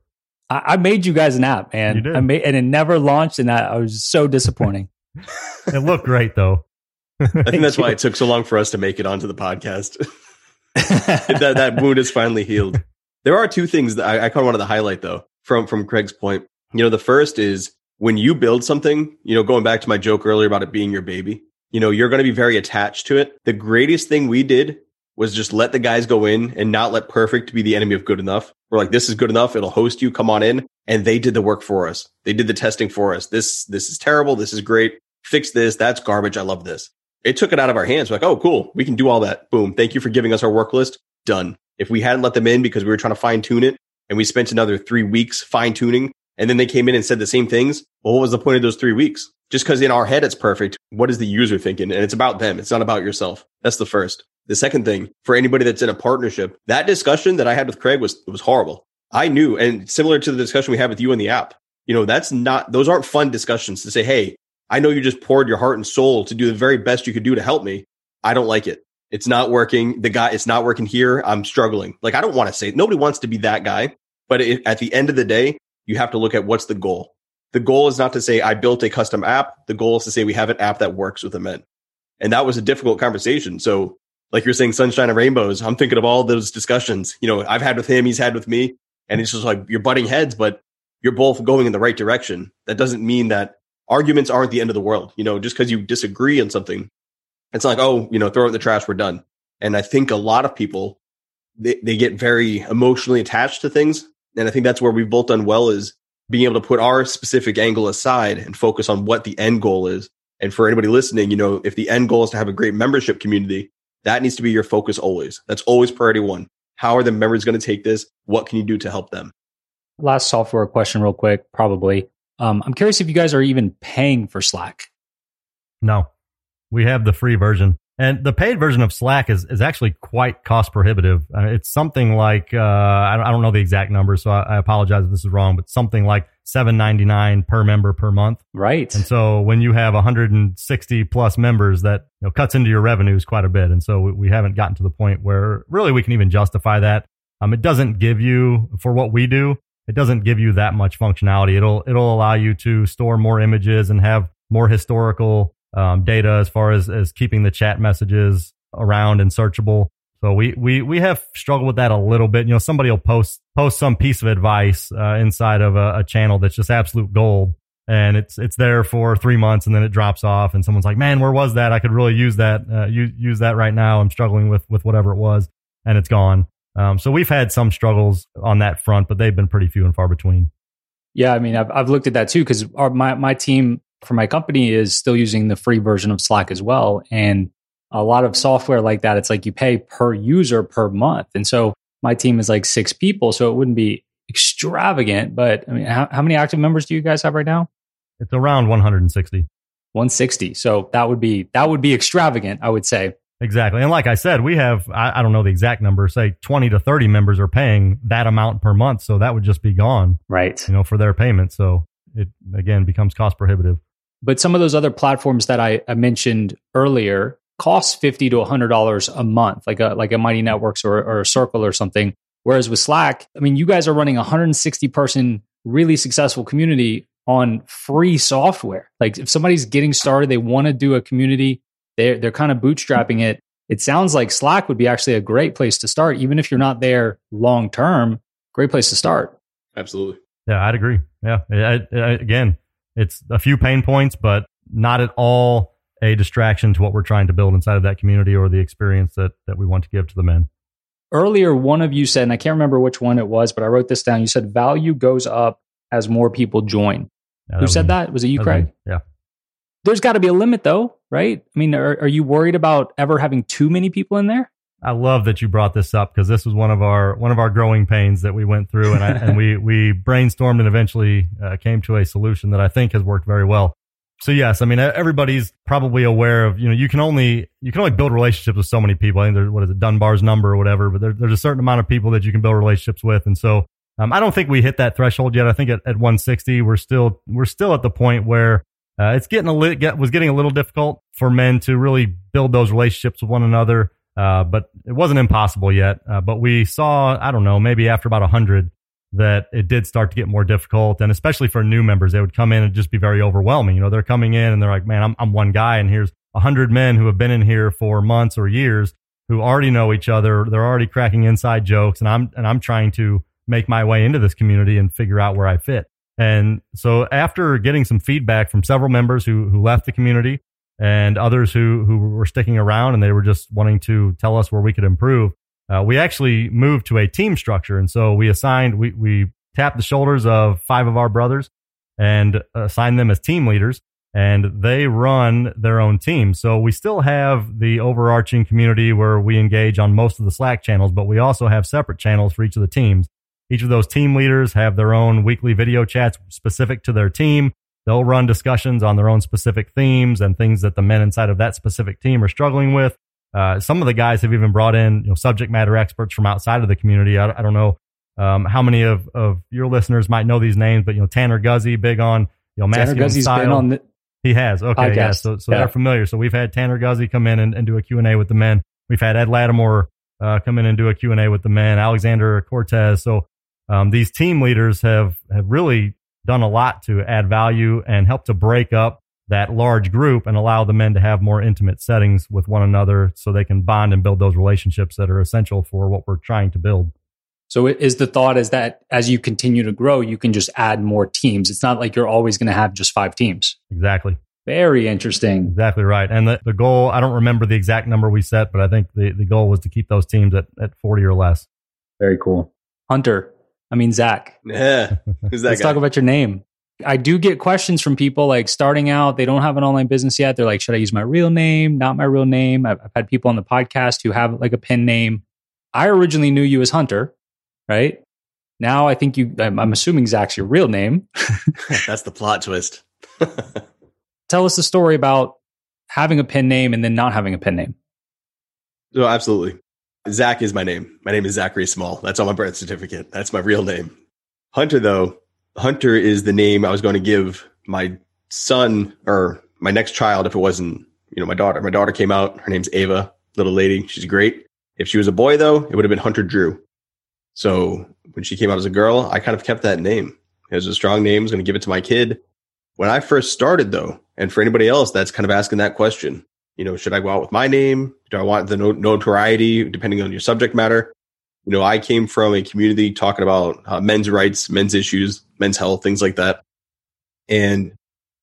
I, I made you guys an app, man. You did. I made, and it never launched, and I, I was so disappointing. it looked great, though. I think that's why it took so long for us to make it onto the podcast. that that wound is finally healed. There are two things that I, I kind of wanted to highlight, though, from from Craig's point. You know, the first is when you build something. You know, going back to my joke earlier about it being your baby. You know, you're going to be very attached to it. The greatest thing we did was just let the guys go in and not let perfect be the enemy of good enough. We're like, this is good enough. It'll host you. Come on in. And they did the work for us. They did the testing for us. This, this is terrible. This is great. Fix this. That's garbage. I love this. It took it out of our hands. We're like, oh, cool. We can do all that. Boom. Thank you for giving us our work list. Done. If we hadn't let them in because we were trying to fine tune it and we spent another three weeks fine tuning and then they came in and said the same things, well, what was the point of those three weeks? Just because in our head it's perfect, what is the user thinking? And it's about them. It's not about yourself. That's the first. The second thing for anybody that's in a partnership, that discussion that I had with Craig was was horrible. I knew, and similar to the discussion we had with you in the app, you know, that's not those aren't fun discussions to say, hey, I know you just poured your heart and soul to do the very best you could do to help me. I don't like it. It's not working. The guy, it's not working here. I'm struggling. Like, I don't want to say, nobody wants to be that guy. But it, at the end of the day, you have to look at what's the goal. The goal is not to say, I built a custom app. The goal is to say, we have an app that works with the men. And that was a difficult conversation. So, like you're saying, sunshine and rainbows, I'm thinking of all those discussions, you know, I've had with him, he's had with me. And it's just like you're butting heads, but you're both going in the right direction. That doesn't mean that arguments aren't the end of the world. You know, just because you disagree on something it's like, oh, you know, throw it in the trash, we're done. And I think a lot of people, they, they get very emotionally attached to things. And I think that's where we've both done well is being able to put our specific angle aside and focus on what the end goal is. And for anybody listening, you know, if the end goal is to have a great membership community, that needs to be your focus always. That's always priority one. How are the members going to take this? What can you do to help them? Last software question, real quick, probably. Um, I'm curious if you guys are even paying for Slack. No. We have the free version. And the paid version of Slack is, is actually quite cost prohibitive. Uh, it's something like, uh, I, don't, I, don't, know the exact number, so I, I, apologize if this is wrong, but something like seven ninety nine per member per month. Right. And so when you have 160 plus members, that you know, cuts into your revenues quite a bit. And so we, we haven't gotten to the point where really we can even justify that. Um, it doesn't give you, for what we do, it doesn't give you that much functionality. It'll, it'll allow you to store more images and have more historical um, data as far as, as keeping the chat messages around and searchable. So we, we, we have struggled with that a little bit. You know, somebody will post, post some piece of advice, uh, inside of a, a, channel that's just absolute gold and it's, it's there for three months and then it drops off and someone's like, man, where was that? I could really use that, uh, use, use that right now. I'm struggling with, with whatever it was and it's gone. Um, so we've had some struggles on that front, but they've been pretty few and far between. Yeah. I mean, I've, I've looked at that too because my, my team for my company is still using the free version of Slack as well. And a lot of software like that, it's like you pay per user per month. And so my team is like six people. So it wouldn't be extravagant, but I mean, how, how many active members do you guys have right now? It's around 160. 160. So that would be, that would be extravagant, I would say. Exactly. And like I said, we have, I, I, don't know the exact number, say 20 to 30 members are paying that amount per month. So that would just be gone. Right. You know, for their payment. So it again becomes cost prohibitive. But some of those other platforms that I, I mentioned earlier cost fifty to hundred dollars a month, like a like a Mighty Networks or, or a Circle or something. Whereas with Slack, I mean, you guys are running a 160 person really successful community on free software. Like if somebody's getting started, they want to do a community, they're they're kind of bootstrapping it. It sounds like Slack would be actually a great place to start, even if you're not there long term. Great place to start. Absolutely. Yeah, I'd agree. Yeah, I, I, again, it's a few pain points, but not at all a distraction to what we're trying to build inside of that community or the experience that, that we want to give to the men. Earlier, one of you said, and I can't remember which one it was, but I wrote this down. You said value goes up as more people join. Yeah, Who said me. that? Was it you, Craig? Me. Yeah. There's got to be a limit, though, right? I mean, are, are you worried about ever having too many people in there? I love that you brought this up because this was one of our one of our growing pains that we went through, and I, and we we brainstormed and eventually uh, came to a solution that I think has worked very well. So yes, I mean everybody's probably aware of you know you can only you can only build relationships with so many people. I think there's what is it Dunbar's number or whatever, but there, there's a certain amount of people that you can build relationships with, and so um, I don't think we hit that threshold yet. I think at, at 160 we're still we're still at the point where uh, it's getting a li- get, was getting a little difficult for men to really build those relationships with one another. Uh, but it wasn't impossible yet. Uh, but we saw, I don't know, maybe after about a hundred that it did start to get more difficult. And especially for new members, they would come in and just be very overwhelming. You know, they're coming in and they're like, man, I'm, I'm one guy and here's a hundred men who have been in here for months or years who already know each other. They're already cracking inside jokes and I'm, and I'm trying to make my way into this community and figure out where I fit. And so after getting some feedback from several members who, who left the community, and others who who were sticking around and they were just wanting to tell us where we could improve. Uh, we actually moved to a team structure, and so we assigned we we tapped the shoulders of five of our brothers and assigned them as team leaders, and they run their own team. So we still have the overarching community where we engage on most of the Slack channels, but we also have separate channels for each of the teams. Each of those team leaders have their own weekly video chats specific to their team They'll run discussions on their own specific themes and things that the men inside of that specific team are struggling with. uh, some of the guys have even brought in you know subject matter experts from outside of the community. I, I don't know um, how many of, of your listeners might know these names, but you know Tanner Guzy, big on you know masculine Tanner style. been on the he has okay, podcast. yeah. So so Yeah. they're familiar. So we've had Tanner Guzy come in and, and do a Q and A with the men. We've had Ed Latimore uh, come in and do a Q and A with the men. Alexander Cortes. So um, these team leaders have have really done a lot to add value and help to break up that large group and allow the men to have more intimate settings with one another so they can bond and build those relationships that are essential for what we're trying to build. So is the thought is that as you continue to grow, you can just add more teams. It's not like you're always going to have just five teams. Exactly. Very interesting. Exactly right. And the, the goal, I don't remember the exact number we set, but I think the, the goal was to keep those teams at, at 40 or less. Very cool. Hunter, I mean, Zach, Yeah. Who's that let's guy? talk about your name. I do get questions from people like starting out, they don't have an online business yet. They're like, should I use my real name? Not my real name. I've, I've had people on the podcast who have like a pen name. I originally knew you as Hunter, right? Now I think you, I'm, I'm assuming Zach's your real name. That's the plot twist. Tell us the story about having a pen name and then not having a pen name. No, absolutely. Zach is my name. My name is Zachary Small. That's on my birth certificate. That's my real name. Hunter, though, Hunter is the name I was going to give my son or my next child if it wasn't, you know, my daughter. My daughter came out. Her name's Ava, little lady. She's great. If she was a boy, though, it would have been Hunter Drew. So when she came out as a girl, I kind of kept that name. It was a strong name. I was going to give it to my kid. When I first started, though, and for anybody else that's kind of asking that question, you know, should I go out with my name? Do I want the no- notoriety depending on your subject matter? You know, I came from a community talking about uh, men's rights, men's issues, men's health, things like that. And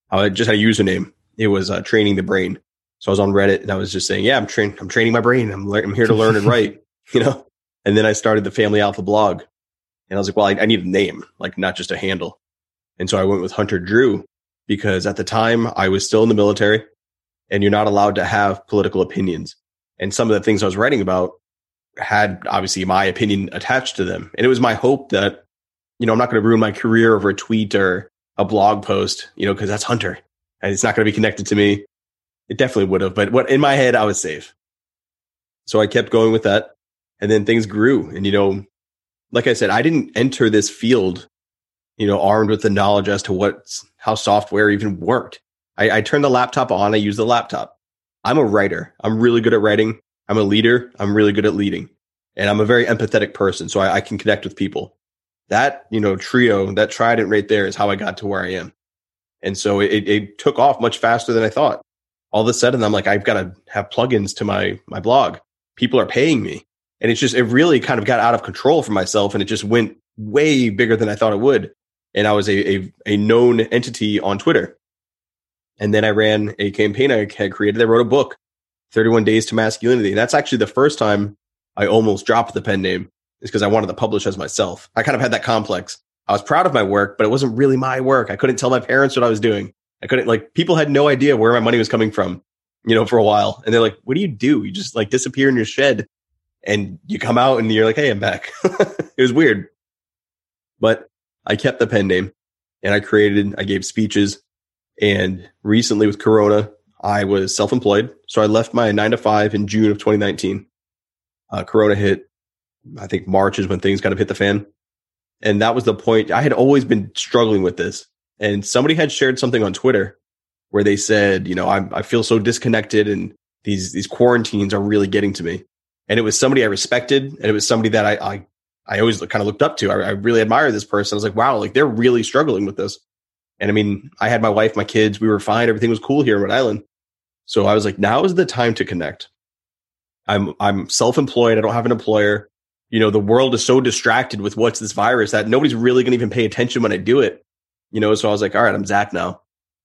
I just had a username. It was uh, training the brain. So I was on Reddit and I was just saying, yeah, I'm training, I'm training my brain. I'm, lear- I'm here to learn and write, you know? And then I started the Family Alpha blog and I was like, well, I, I need a name, like not just a handle. And so I went with Hunter Drew because at the time I was still in the military and you're not allowed to have political opinions. And some of the things I was writing about had obviously my opinion attached to them. And it was my hope that, you know, I'm not going to ruin my career over a tweet or a blog post, you know, because that's Hunter and it's not going to be connected to me. It definitely would have, but what in my head, I was safe. So I kept going with that. And then things grew. And, you know, like I said, I didn't enter this field, you know, armed with the knowledge as to what, how software even worked. I, I turned the laptop on. I use the laptop. I'm a writer. I'm really good at writing. I'm a leader. I'm really good at leading. And I'm a very empathetic person. So I, I can connect with people. That, you know, trio, that trident right there is how I got to where I am. And so it, it took off much faster than I thought. All of a sudden, I'm like, I've got to have plugins to my, my blog. People are paying me. And it's just, it really kind of got out of control for myself. And it just went way bigger than I thought it would. And I was a, a, a known entity on Twitter. And then I ran a campaign I had created. I wrote a book, 31 Days to Masculinity. And that's actually the first time I almost dropped the pen name is because I wanted to publish as myself. I kind of had that complex. I was proud of my work, but it wasn't really my work. I couldn't tell my parents what I was doing. I couldn't like people had no idea where my money was coming from, you know, for a while. And they're like, what do you do? You just like disappear in your shed and you come out and you're like, Hey, I'm back. it was weird, but I kept the pen name and I created, I gave speeches and recently with Corona, I was self-employed. So I left my nine to five in June of 2019. Uh, Corona hit, I think March is when things kind of hit the fan. And that was the point. I had always been struggling with this. And somebody had shared something on Twitter where they said, you know, I, I feel so disconnected and these, these quarantines are really getting to me. And it was somebody I respected and it was somebody that I, I, I always kind of looked up to. I, I really admire this person. I was like, wow, like they're really struggling with this. And I mean, I had my wife, my kids, we were fine. Everything was cool here in Rhode Island. So I was like, now is the time to connect. I'm, I'm self-employed. I don't have an employer. You know, the world is so distracted with what's this virus that nobody's really going to even pay attention when I do it. You know, so I was like, all right, I'm Zach now.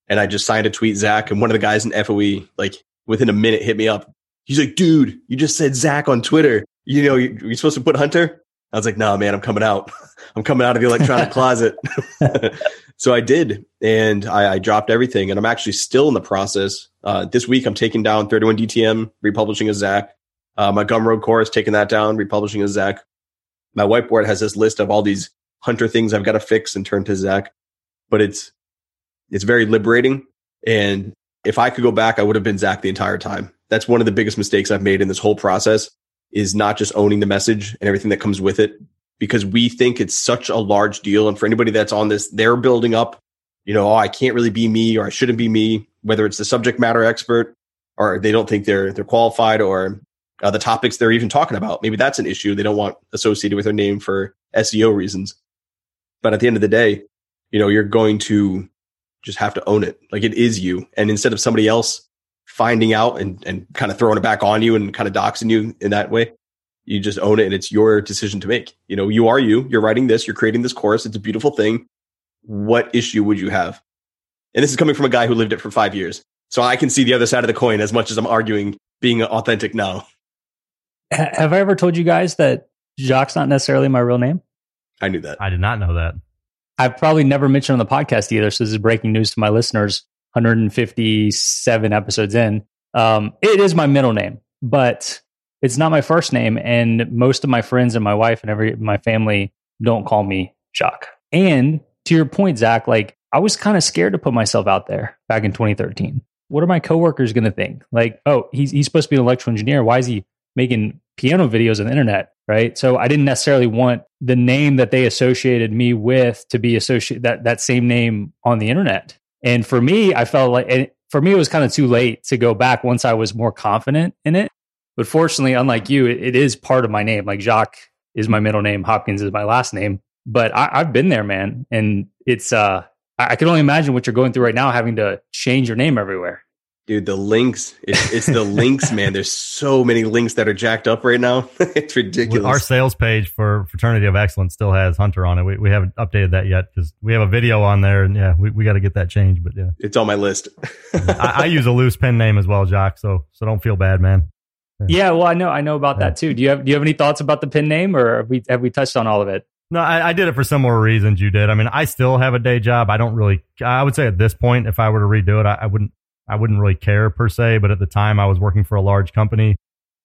And I just signed a tweet, Zach. And one of the guys in FOE, like within a minute hit me up. He's like, dude, you just said Zach on Twitter. You know, you, you're supposed to put Hunter. I was like, no, man, I'm coming out. I'm coming out of the electronic closet. so I did. And I, I dropped everything. And I'm actually still in the process. Uh, this week, I'm taking down 31 DTM, republishing as Zach. Uh, my Gumroad course, taking that down, republishing as Zach. My whiteboard has this list of all these Hunter things I've got to fix and turn to Zach. But it's, it's very liberating. And if I could go back, I would have been Zach the entire time. That's one of the biggest mistakes I've made in this whole process is not just owning the message and everything that comes with it because we think it's such a large deal. And for anybody that's on this, they're building up, you know, oh, I can't really be me or I shouldn't be me, whether it's the subject matter expert or they don't think they're, they're qualified or uh, the topics they're even talking about. Maybe that's an issue they don't want associated with their name for SEO reasons. But at the end of the day, you know, you're going to just have to own it. Like it is you. And instead of somebody else finding out and, and kind of throwing it back on you and kind of doxing you in that way, you just own it and it's your decision to make. You know, you are you, you're writing this, you're creating this course. It's a beautiful thing. What issue would you have? And this is coming from a guy who lived it for five years. So I can see the other side of the coin as much as I'm arguing being authentic now. Have I ever told you guys that Jacques not necessarily my real name? I knew that. I did not know that. I've probably never mentioned on the podcast either. So this is breaking news to my listeners. 157 episodes in. Um, it is my middle name, but it's not my first name. And most of my friends and my wife and every my family don't call me Jacques. And to your point, Zach, like I was kind of scared to put myself out there back in 2013. What are my coworkers going to think? Like, oh, he's he's supposed to be an electrical engineer. Why is he making piano videos on the internet? right? So I didn't necessarily want the name that they associated me with to be associated that that same name on the internet. And for me, I felt like and for me it was kind of too late to go back once I was more confident in it. But fortunately, unlike you, it, it is part of my name. Like Jacques is my middle name, Hopkins is my last name. But I, I've been there, man, and it's uh I, I can only imagine what you're going through right now, having to change your name everywhere. Dude, the links, it's, it's the links, man. There's so many links that are jacked up right now. it's ridiculous. Our sales page for Fraternity of Excellence still has Hunter on it. We, we haven't updated that yet because we have a video on there and yeah, we, we got to get that changed. But yeah, it's on my list. I, I, use a loose pen name as well, Jacques. So, so don't feel bad, man. Yeah. yeah well, I know, I know about yeah. that too. Do you have, do you have any thoughts about the pen name or have we, have we touched on all of it? No, I, I, did it for similar reasons you did. I mean, I still have a day job. I don't really, I would say at this point, if I were to redo it, I, I wouldn't I wouldn't really care per se, but at the time I was working for a large company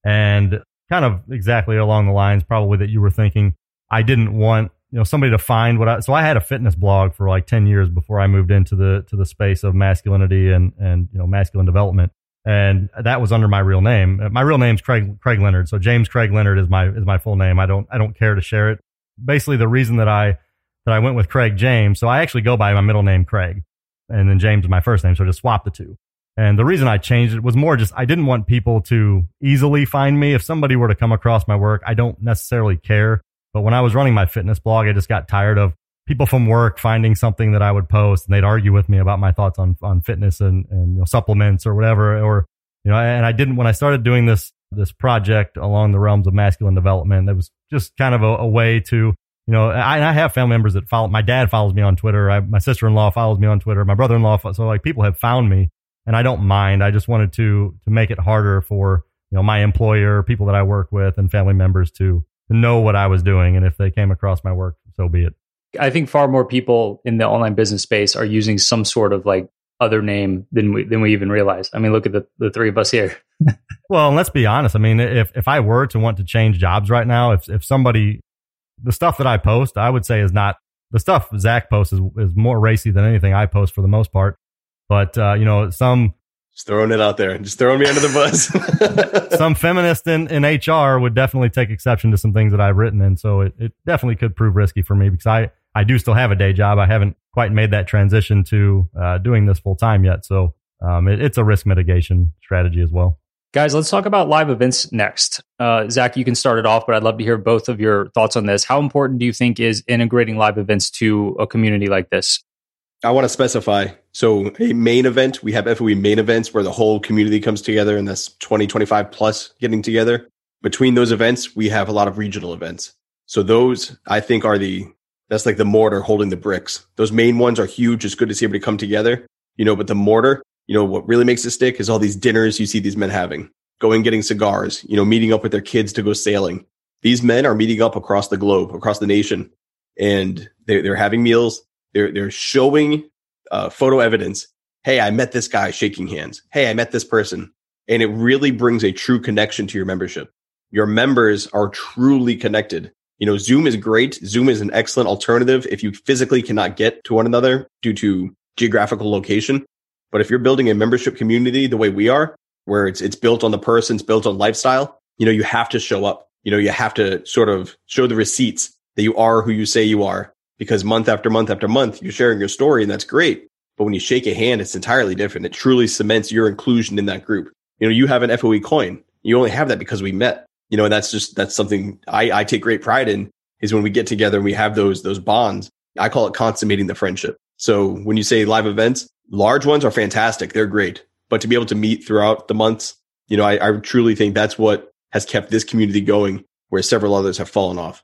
and kind of exactly along the lines probably that you were thinking. I didn't want, you know, somebody to find what I, so I had a fitness blog for like 10 years before I moved into the, to the space of masculinity and, and, you know, masculine development. And that was under my real name. Uh, my real name's Craig, Craig Leonard. So James Craig Leonard is my, is my full name. I don't, I don't care to share it. Basically the reason that I, that I went with Craig James. So I actually go by my middle name, Craig, and then James is my first name. So I just swap the two. And the reason I changed it was more just I didn't want people to easily find me. If somebody were to come across my work, I don't necessarily care. But when I was running my fitness blog, I just got tired of people from work finding something that I would post and they'd argue with me about my thoughts on, on fitness and, and you know, supplements or whatever. Or, you know, and I didn't, when I started doing this, this project along the realms of masculine development, it was just kind of a, a way to, you know, I, I, have family members that follow, my dad follows me on Twitter. I, my sister-in-law follows me on Twitter. My brother-in-law. So like people have found me and I don't mind. I just wanted to to make it harder for you know my employer, people that I work with, and family members to to know what I was doing, and if they came across my work, so be it. I think far more people in the online business space are using some sort of like other name than we than we even realize. I mean, look at the the three of us here. well, and let's be honest. I mean, if if I were to want to change jobs right now, if if somebody the stuff that I post, I would say is not the stuff Zach posts is, is more racy than anything I post for the most part. But uh, you know, some just throwing it out there, just throwing me under the bus. some feminist in, in HR would definitely take exception to some things that I've written, and so it, it definitely could prove risky for me because I I do still have a day job. I haven't quite made that transition to uh, doing this full time yet, so um, it, it's a risk mitigation strategy as well. Guys, let's talk about live events next. Uh, Zach, you can start it off, but I'd love to hear both of your thoughts on this. How important do you think is integrating live events to a community like this? I want to specify. So a main event, we have FOE main events where the whole community comes together and that's 20, 25 plus getting together. Between those events, we have a lot of regional events. So those I think are the, that's like the mortar holding the bricks. Those main ones are huge. It's good to see everybody come together, you know, but the mortar, you know, what really makes it stick is all these dinners you see these men having, going getting cigars, you know, meeting up with their kids to go sailing. These men are meeting up across the globe, across the nation, and they're, they're having meals they're they're showing uh, photo evidence. Hey, I met this guy shaking hands. Hey, I met this person, and it really brings a true connection to your membership. Your members are truly connected. You know, Zoom is great. Zoom is an excellent alternative if you physically cannot get to one another due to geographical location. But if you're building a membership community the way we are, where it's it's built on the person, it's built on lifestyle, you know, you have to show up. You know, you have to sort of show the receipts that you are who you say you are. Because month after month after month, you're sharing your story and that's great. But when you shake a hand, it's entirely different. It truly cements your inclusion in that group. You know, you have an FOE coin. You only have that because we met. You know, and that's just that's something I, I take great pride in is when we get together and we have those those bonds. I call it consummating the friendship. So when you say live events, large ones are fantastic. They're great. But to be able to meet throughout the months, you know, I, I truly think that's what has kept this community going where several others have fallen off.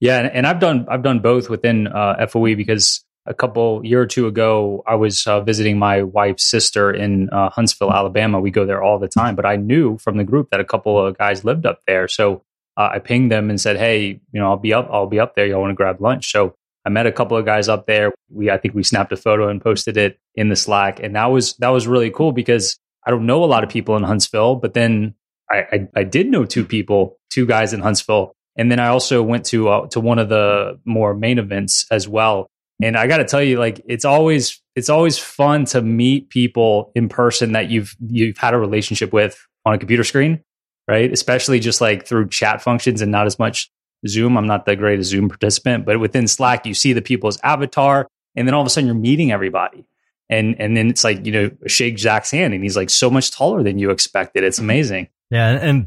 Yeah, and, and I've done I've done both within uh, FOE because a couple year or two ago I was uh, visiting my wife's sister in uh, Huntsville, Alabama. We go there all the time, but I knew from the group that a couple of guys lived up there, so uh, I pinged them and said, "Hey, you know, I'll be up. I'll be up there. Y'all want to grab lunch?" So I met a couple of guys up there. We I think we snapped a photo and posted it in the Slack, and that was that was really cool because I don't know a lot of people in Huntsville, but then I I, I did know two people, two guys in Huntsville, and then I also went to uh, to one of the more main events as well. And I got to tell you, like it's always it's always fun to meet people in person that you've you've had a relationship with on a computer screen right? Especially just like through chat functions and not as much Zoom. I'm not the greatest Zoom participant, but within Slack, you see the people's avatar, and then all of a sudden you're meeting everybody. And and then it's like, you know, shake Zach's hand and he's like so much taller than you expected. It's amazing. Yeah, and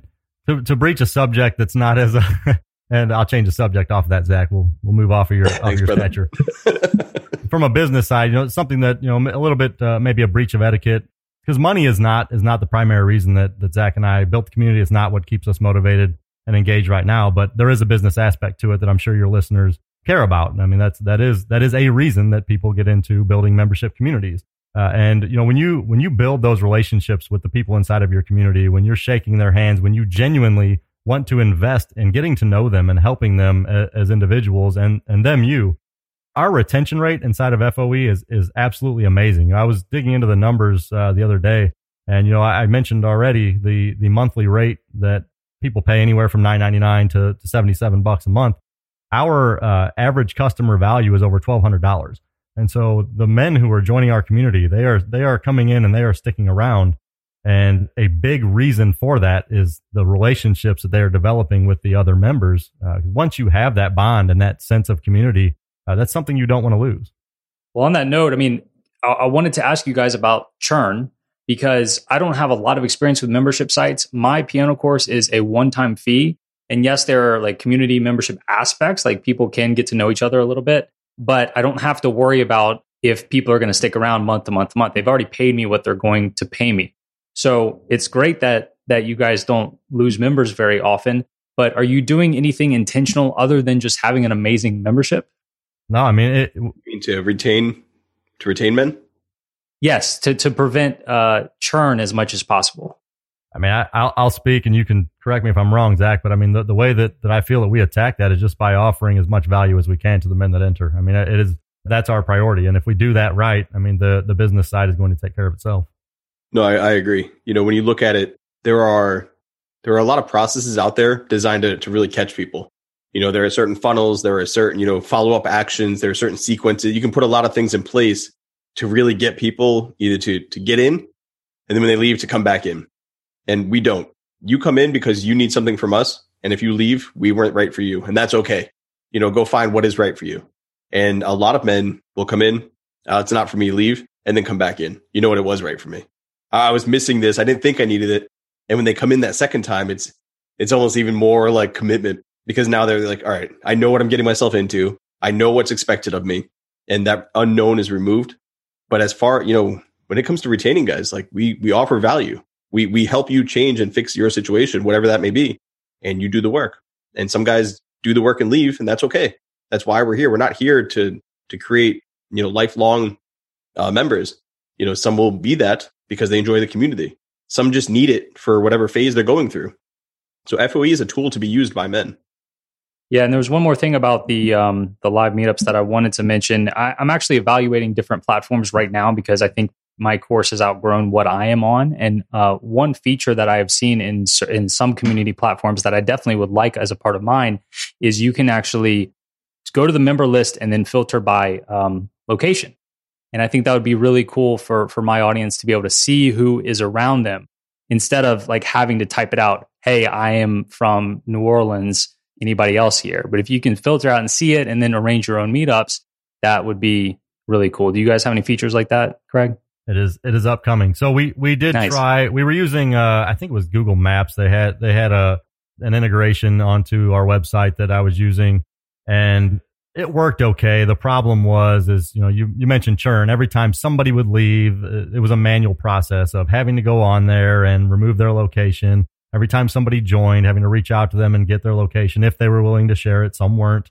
to, to breach a subject that's not as a and I'll change the subject off of that, Zach. We'll we'll move off of your off Thanks, your stature. From a business side, you know, something that you know a little bit uh, maybe a breach of etiquette because money is not is not the primary reason that that Zach and I built the community. It's not what keeps us motivated and engaged right now. But there is a business aspect to it that I'm sure your listeners care about. I mean, that's that is that is a reason that people get into building membership communities. Uh, and you know, when you when you build those relationships with the people inside of your community, when you're shaking their hands, when you genuinely want to invest in getting to know them and helping them as, as individuals and and them you our retention rate inside of FOE is is absolutely amazing. I was digging into the numbers uh, the other day, and you know I, I, mentioned already the the monthly rate that people pay anywhere from nine ninety nine to, to seventy seven bucks a month. Our uh, average customer value is over twelve hundred dollars, and so the men who are joining our community they are they are coming in and they are sticking around. And a big reason for that is the relationships that they are developing with the other members. Uh, once you have that bond and that sense of community, uh, that's something you don't want to lose. Well, on that note, I mean, I, I wanted to ask you guys about churn because I don't have a lot of experience with membership sites. My piano course is a one time fee. And yes, there are like community membership aspects, like people can get to know each other a little bit, but I don't have to worry about if people are going to stick around month to month to month. They've already paid me what they're going to pay me. So it's great that that you guys don't lose members very often, but are you doing anything intentional other than just having an amazing membership? No, I mean, it, mean to retain to retain men. Yes, to to prevent uh, churn as much as possible. I mean, I, will I'll speak, and you can correct me if I'm wrong, Zach. But I mean, the, the way that, that I feel that we attack that is just by offering as much value as we can to the men that enter. I mean, it is that's our priority, and if we do that right, I mean, the the business side is going to take care of itself. No, I, I agree. You know, when you look at it, there are there are a lot of processes out there designed to to really catch people. You know, there are certain funnels, there are certain, you know, follow up actions, there are certain sequences. You can put a lot of things in place to really get people either to, to get in and then when they leave to come back in. And we don't. You come in because you need something from us. And if you leave, we weren't right for you. And that's okay. You know, go find what is right for you. And a lot of men will come in. Uh, it's not for me, leave and then come back in. You know what? It was right for me. I was missing this. I didn't think I needed it. And when they come in that second time, it's, it's almost even more like commitment because now they're like, all right, I know what I'm getting myself into. I know what's expected of me. And that unknown is removed. But as far, you know, when it comes to retaining guys, like we, we offer value. We, we help you change and fix your situation, whatever that may be. And you do the work. And some guys do the work and leave and that's okay. That's why we're here. We're not here to, to create, you know, lifelong uh, members. You know, some will be that because they enjoy the community. Some just need it for whatever phase they're going through. So FOE is a tool to be used by men. Yeah, and there was one more thing about the um, the live meetups that I wanted to mention. I, I'm actually evaluating different platforms right now because I think my course has outgrown what I am on. And uh, one feature that I have seen in in some community platforms that I definitely would like as a part of mine is you can actually go to the member list and then filter by um, location. And I think that would be really cool for for my audience to be able to see who is around them instead of like having to type it out. Hey, I am from New Orleans. Anybody else here? But if you can filter out and see it and then arrange your own meetups, that would be really cool. Do you guys have any features like that, Craig? It is it is upcoming. So we we did nice. try. We were using uh, I think it was Google Maps. They had they had a an integration onto our website that I was using, and it worked okay. The problem was, is you know, you you mentioned churn. Every time somebody would leave, it was a manual process of having to go on there and remove their location. Every time somebody joined, having to reach out to them and get their location if they were willing to share it. Some weren't,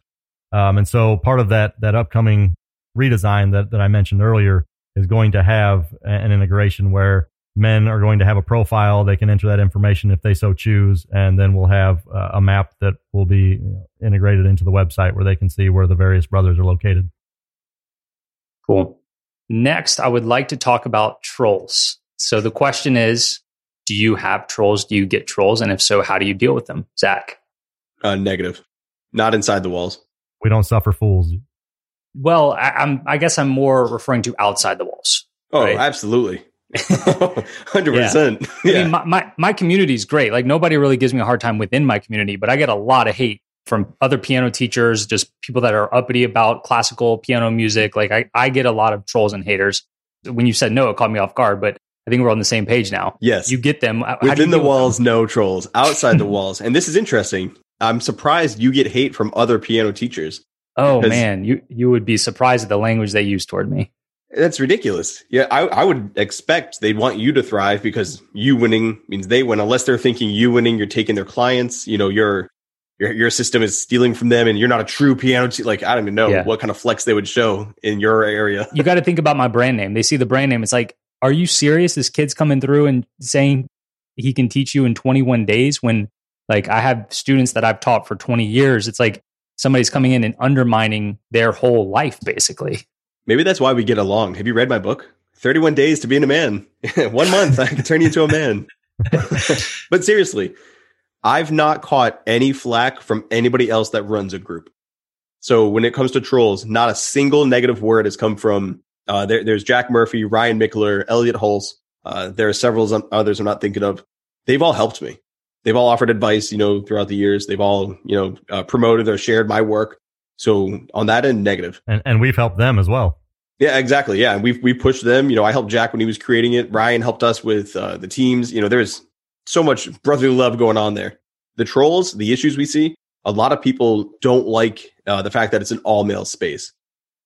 um, and so part of that that upcoming redesign that that I mentioned earlier is going to have an integration where men are going to have a profile. They can enter that information if they so choose, and then we'll have uh, a map that will be integrated into the website where they can see where the various brothers are located. Cool. Next, I would like to talk about trolls. So the question is, do you have trolls? Do you get trolls? And if so, how do you deal with them? Zach? Uh, negative. Not inside the walls. We don't suffer fools. Well, I, am I guess I'm more referring to outside the walls. Oh, right? absolutely. Hundred percent. Yeah. I mean, my, my, my community is great. Like nobody really gives me a hard time within my community, but I get a lot of hate from other piano teachers, just people that are uppity about classical piano music. Like I, I get a lot of trolls and haters. When you said no, it caught me off guard, but I think we're on the same page now. Yes. You get them. Within the walls, no trolls. Outside the walls. And this is interesting. I'm surprised you get hate from other piano teachers. Oh man, you you would be surprised at the language they use toward me. That's ridiculous. Yeah, I, I would expect they'd want you to thrive because you winning means they win. Unless they're thinking you winning, you're taking their clients. You know, your your your system is stealing from them, and you're not a true piano. Te- like I don't even know yeah. what kind of flex they would show in your area. you got to think about my brand name. They see the brand name. It's like, are you serious? This kid's coming through and saying he can teach you in 21 days when like I have students that I've taught for 20 years. It's like somebody's coming in and undermining their whole life, basically. Maybe that's why we get along. Have you read my book? 31 Days to Being a Man. One month, I can turn you into a man. but seriously, I've not caught any flack from anybody else that runs a group. So when it comes to trolls, not a single negative word has come from. Uh, there, there's Jack Murphy, Ryan Michler, Elliott Hulse. Uh, there are several others I'm not thinking of. They've all helped me. They've all offered advice, you know, throughout the years. They've all, you know, uh, promoted or shared my work. So on that end, negative. And, and we've helped them as well. Yeah, exactly. Yeah, And we've we pushed them. You know, I helped Jack when he was creating it. Ryan helped us with uh, the teams. You know, there's so much brotherly love going on there. The trolls, the issues we see, a lot of people don't like uh, the fact that it's an all male space,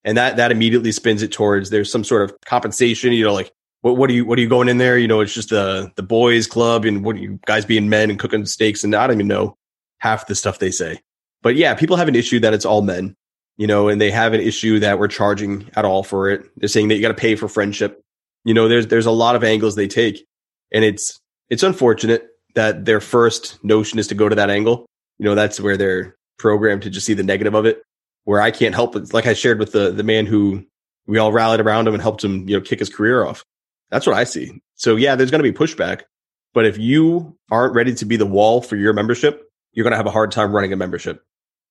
and that that immediately spins it towards there's some sort of compensation. You know, like what what are you what are you going in there? You know, it's just the the boys club and what are you guys being men and cooking steaks and I don't even know half the stuff they say. But yeah, people have an issue that it's all men you know, and they have an issue that we're charging at all for it. They're saying that you got to pay for friendship. You know, there's there's a lot of angles they take, and it's it's unfortunate that their first notion is to go to that angle. You know, that's where they're programmed to just see the negative of it. Where I can't help it, like I shared with the the man who we all rallied around him and helped him, you know, kick his career off. That's what I see. So yeah, there's going to be pushback, but if you aren't ready to be the wall for your membership, you're going to have a hard time running a membership.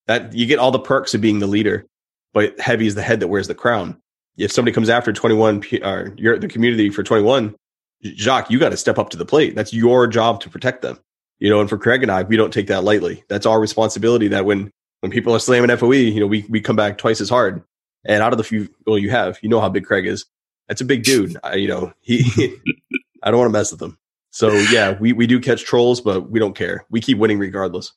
That you get all the perks of being the leader, but heavy is the head that wears the crown. If somebody comes after 21 or you're the community for 21, Jacques, you got to step up to the plate. That's your job to protect them. You know, and for Craig and I, we don't take that lightly. That's our responsibility that when when people are slamming FOE, you know, we we come back twice as hard. And out of the few well you have, you know how big Craig is. That's a big dude. I, you know, he I don't want to mess with him. So yeah, we, we do catch trolls, but we don't care. We keep winning regardless.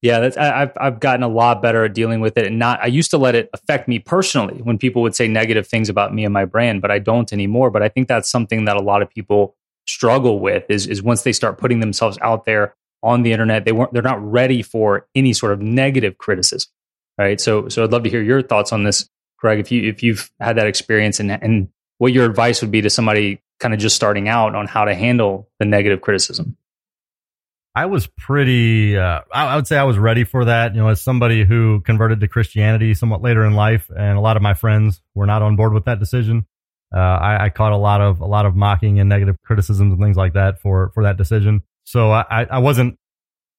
Yeah, that's, I, have I've gotten a lot better at dealing with it, and not. I used to let it affect me personally when people would say negative things about me and my brand, but I don't anymore. But I think that's something that a lot of people struggle with is is once they start putting themselves out there on the internet, they weren't they're not ready for any sort of negative criticism, right? So so I'd love to hear your thoughts on this, Greg. If you if you've had that experience and and what your advice would be to somebody kind of just starting out on how to handle the negative criticism. I was pretty, uh, I, I, would say I was ready for that. You know, as somebody who converted to Christianity somewhat later in life, and a lot of my friends were not on board with that decision. Uh, I, I, caught a lot of a lot of mocking and negative criticisms and things like that for for that decision. So I, I wasn't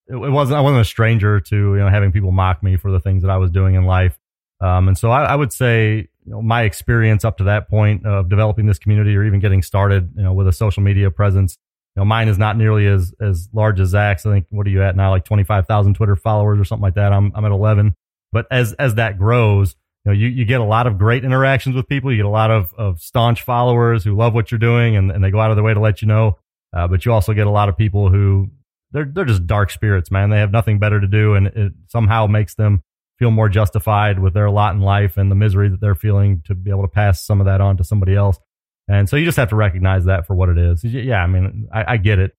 it wasn't I wasn't a stranger to you know having people mock me for the things that I was doing in life. Um, and so I, I would say you know, my experience up to that point of developing this community or even getting started, you know, with a social media presence. You know, mine is not nearly as as large as Zach's. I think what are you at now? Like twenty five thousand Twitter followers or something like that. I'm I'm at eleven. But as as that grows, you know, you, you get a lot of great interactions with people. You get a lot of, of staunch followers who love what you're doing and, and they go out of their way to let you know. Uh, but you also get a lot of people who they're, they're just dark spirits, man. They have nothing better to do and it somehow makes them feel more justified with their lot in life and the misery that they're feeling to be able to pass some of that on to somebody else. And so you just have to recognize that for what it is. Yeah. I mean, I, I get it.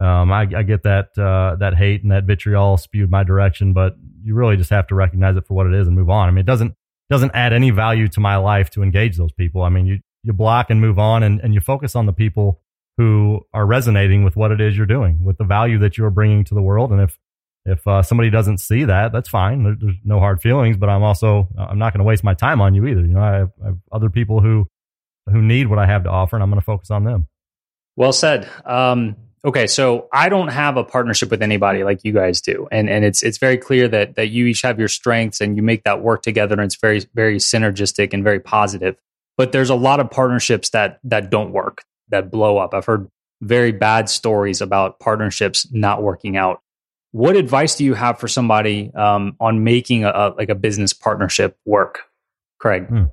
Um, I, I, get that, uh, that hate and that vitriol spewed my direction, but you really just have to recognize it for what it is and move on. I mean, it doesn't, doesn't add any value to my life to engage those people. I mean, you, you block and move on and, and you focus on the people who are resonating with what it is you're doing, with the value that you're bringing to the world. And if, if uh, somebody doesn't see that, that's fine. There, there's no hard feelings, but I'm also, I'm not going to waste my time on you either. You know, I have, I have, other people who, who need what I have to offer and I'm going to focus on them. Well said. Um, okay, so I don't have a partnership with anybody like you guys do, and and it's it's very clear that that you each have your strengths and you make that work together, and it's very very synergistic and very positive. But there's a lot of partnerships that that don't work, that blow up. I've heard very bad stories about partnerships not working out. What advice do you have for somebody um, on making a, a, like a business partnership work, Craig? Hmm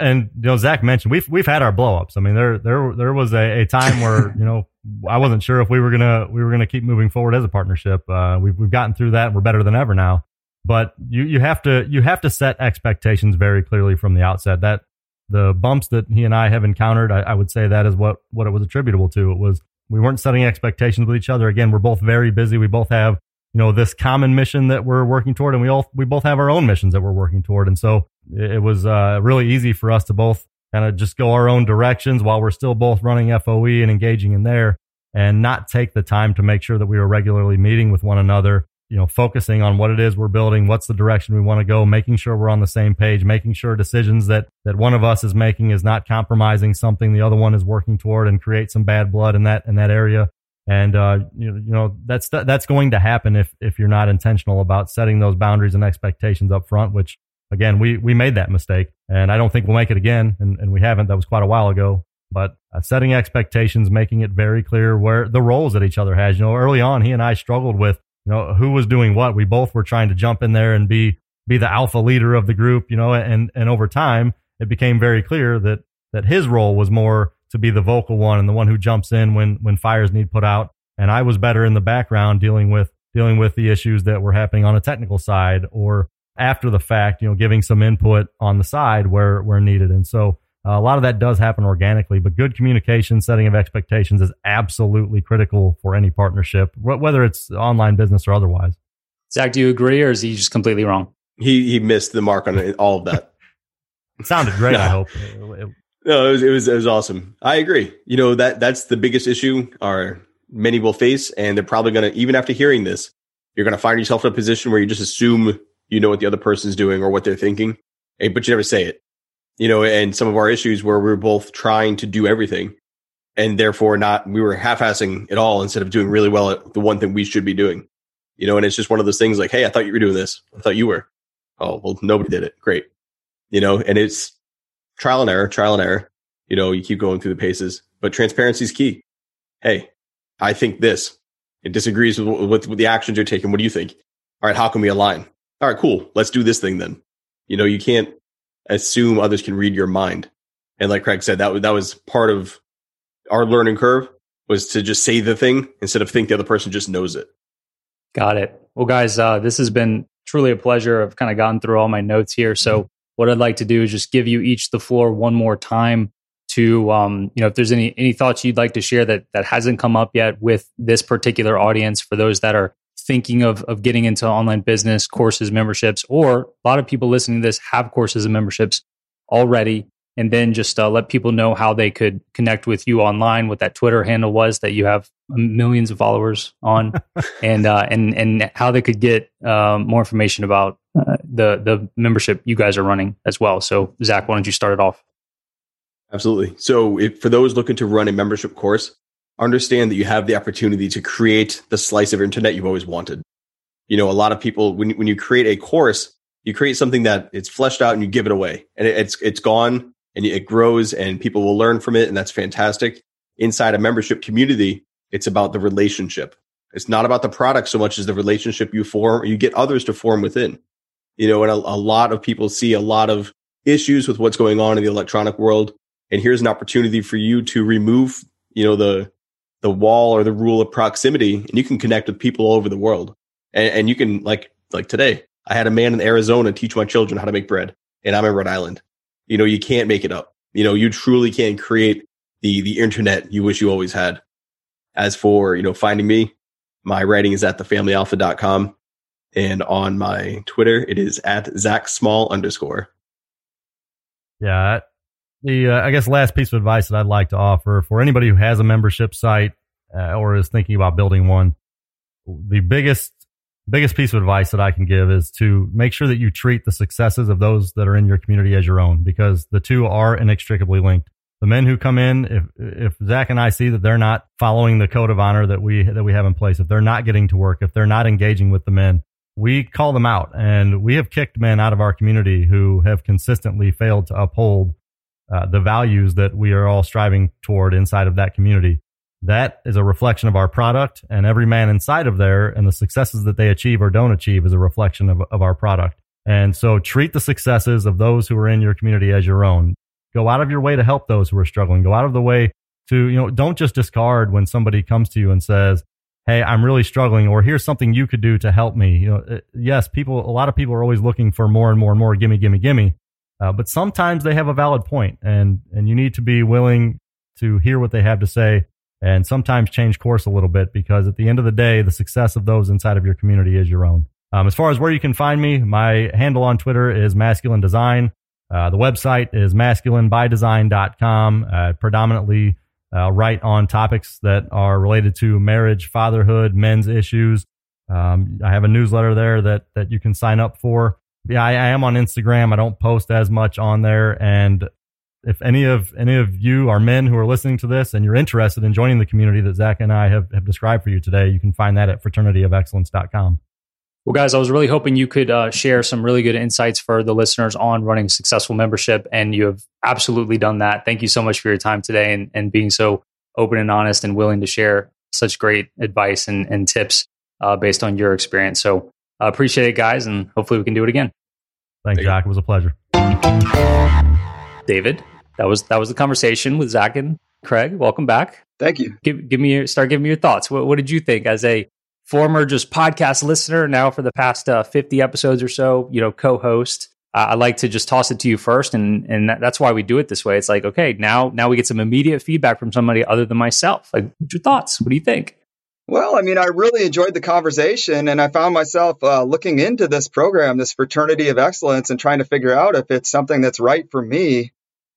and you know Zach mentioned we've we've had our blowups. I mean there there there was a, a time where you know I wasn't sure if we were gonna we were gonna keep moving forward as a partnership. Uh, we've we've gotten through that. and We're better than ever now. But you you have to you have to set expectations very clearly from the outset. That the bumps that he and I have encountered, I, I would say that is what what it was attributable to. It was we weren't setting expectations with each other. Again, we're both very busy. We both have you know this common mission that we're working toward, and we all we both have our own missions that we're working toward. And so it was uh, really easy for us to both kind of just go our own directions while we're still both running FOE and engaging in there and not take the time to make sure that we were regularly meeting with one another, you know, focusing on what it is we're building, what's the direction we want to go, making sure we're on the same page, making sure decisions that, that one of us is making is not compromising something the other one is working toward and create some bad blood in that, in that area. And, uh, you, you know, that's, that's going to happen if, if you're not intentional about setting those boundaries and expectations up front, which again, we, we made that mistake and I don't think we'll make it again. And, and we haven't. That was quite a while ago. But uh, setting expectations, making it very clear where the roles that each other has. You know, early on, he and I struggled with, you know, who was doing what. We both were trying to jump in there and be, be the alpha leader of the group, you know, and, and over time, it became very clear that, that his role was more to be the vocal one and the one who jumps in when, when fires need put out. And I was better in the background dealing with, dealing with the issues that were happening on a technical side or after the fact, you know, giving some input on the side where, where needed. And so uh, a lot of that does happen organically, but good communication, setting of expectations is absolutely critical for any partnership, whether it's online business or otherwise. Zach, do you agree or is he just completely wrong? He, he missed the mark on all of that. it sounded great. no. I hope. no, it was, it was, it was awesome. I agree. You know, that, that's the biggest issue our many will face. And they're probably going to, even after hearing this, you're going to find yourself in a position where you just assume you know what the other person's doing or what they're thinking, but you never say it. You know, and some of our issues where we are both trying to do everything and therefore not, we were half assing it all instead of doing really well at the one thing we should be doing. You know, and it's just one of those things like, hey, I thought you were doing this. I thought you were. Oh, well, nobody did it. Great. You know, and it's trial and error, trial and error. You know, you keep going through the paces, but transparency is key. Hey, I think this. It disagrees with, with, with the actions you're taking. What do you think? All right, how can we align? all right, cool. Let's do this thing then. You know, you can't assume others can read your mind. And like Craig said, that was, that was part of our learning curve was to just say the thing instead of think the other person just knows it. Got it. Well, guys, uh, this has been truly a pleasure. I've kind of gone through all my notes here. So what I'd like to do is just give you each the floor one more time to, um, you know, if there's any, any thoughts you'd like to share that, that hasn't come up yet with this particular audience for those that are thinking of, of getting into online business, courses, memberships, or a lot of people listening to this have courses and memberships already. And then just uh, let people know how they could connect with you online, what that Twitter handle was that you have millions of followers on, and uh, and and how they could get um, more information about uh, the the membership you guys are running as well. So, Zach, why don't you start it off? Absolutely. So, if, for those looking to run a membership course, understand that you have the opportunity to create the slice of internet you've always wanted. You know, a lot of people, when, when you create a course, You create something that it's fleshed out and you give it away, and it, it's it's gone and it grows, and people will learn from it, and that's fantastic. Inside a membership community, it's about the relationship. It's not about the product so much as the relationship you form or you get others to form within. You know, and a, a lot of people see a lot of issues with what's going on in the electronic world. And here's an opportunity for you to remove, you know, the, the wall or the rule of proximity and you can connect with people all over the world. And, and you can like, like today, I had a man in Arizona teach my children how to make bread and I'm in Rhode Island. You know, you can't make it up. You know, you truly can create the, the internet you wish you always had. As for, you know, finding me, my writing is at thefamilyalpha.com. And on my Twitter, it is at Zach Small underscore. Yeah. The, uh, I guess, last piece of advice that I'd like to offer for anybody who has a membership site uh, or is thinking about building one, the biggest, biggest piece of advice that I can give is to make sure that you treat the successes of those that are in your community as your own because the two are inextricably linked. The men who come in, if if Zach and I see that they're not following the code of honor that we that we have in place, if they're not getting to work, if they're not engaging with the men, we call them out, and we have kicked men out of our community who have consistently failed to uphold uh, the values that we are all striving toward inside of that community. That is a reflection of our product, and every man inside of there and the successes that they achieve or don't achieve is a reflection of, of our product. And so treat the successes of those who are in your community as your own. Go out of your way to help those who are struggling. Go out of the way to, you know, don't just discard when somebody comes to you and says, Hey, I'm really struggling, or here's something you could do to help me. You know, uh, yes, people, a lot of people are always looking for more and more and more. Gimme, gimme, gimme. Uh, but sometimes they have a valid point and, and you need to be willing to hear what they have to say and sometimes change course a little bit because at the end of the day, the success of those inside of your community is your own. Um, as far as where you can find me, my handle on Twitter is masculine design. Uh, the website is masculinebydesign.com. Uh, predominantly uh, write on topics that are related to marriage, fatherhood, men's issues. Um, I have a newsletter there that that you can sign up for. Yeah, I, I, am on Instagram. I don't post as much on there. And if any of any of you are men who are listening to this and you're interested in joining the community that Zach and I have, have described for you today, you can find that at fraternityofexcellence.com. Well, guys, I was really hoping you could uh, share some really good insights for the listeners on running successful membership, and you have absolutely done that. Thank you so much for your time today and, and being so open and honest and willing to share such great advice and, and tips uh, based on your experience. So I uh, appreciate it, guys, and hopefully we can do it again. Thanks, Thank Zach. It was a pleasure. David, that was that was the conversation with Zach and Craig. Welcome back. Thank you. Give, give me your, start giving me your thoughts. What, what did you think as a former just podcast listener, now for the past uh, 50 episodes or so, you know, co-host. Uh, I like to just toss it to you first, and and that, that's why we do it this way. It's like, okay, now now we get some immediate feedback from somebody other than myself. Like, what's your thoughts? What do you think? Well, I mean, I really enjoyed the conversation, and I found myself uh, looking into this program, this fraternity of excellence, and trying to figure out if it's something that's right for me.